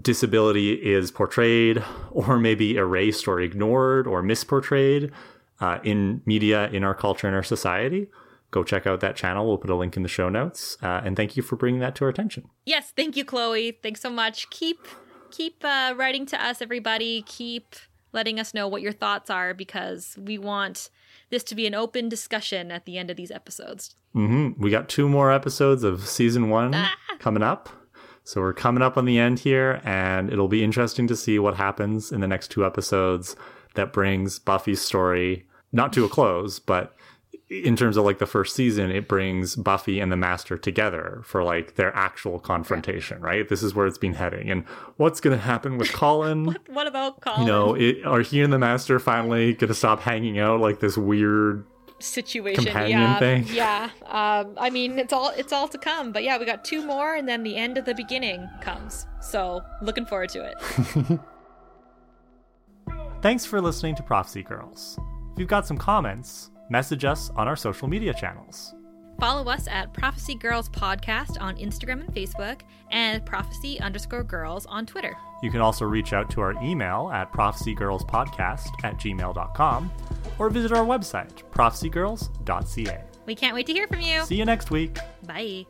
disability is portrayed or maybe erased or ignored or misportrayed uh, in media, in our culture, in our society, go check out that channel. We'll put a link in the show notes. Uh, and thank you for bringing that to our attention. Yes, thank you, Chloe. Thanks so much. Keep keep uh, writing to us, everybody. Keep letting us know what your thoughts are because we want this to be an open discussion at the end of these episodes. hmm We got two more episodes of season one coming up. So we're coming up on the end here, and it'll be interesting to see what happens in the next two episodes that brings Buffy's story not to a close, but in terms of like the first season, it brings Buffy and the Master together for like their actual confrontation, right? This is where it's been heading. And what's going to happen with Collin? What about Collin? you know, it, are he and the Master finally going to stop hanging out like this weird situation companion yeah thing. yeah um i mean it's all it's all to come but yeah we got two more and then the end of the beginning comes so looking forward to it Thanks for listening to Prophecy Girls. If you've got some comments, message us on our social media channels. follow us at prophecy girls podcast on instagram and facebook and prophecy underscore girls on twitter You can also reach out to our email at prophecygirlspodcast at gmail.com or visit our website, prophecygirls.ca. we can't wait to hear from you See you next week. bye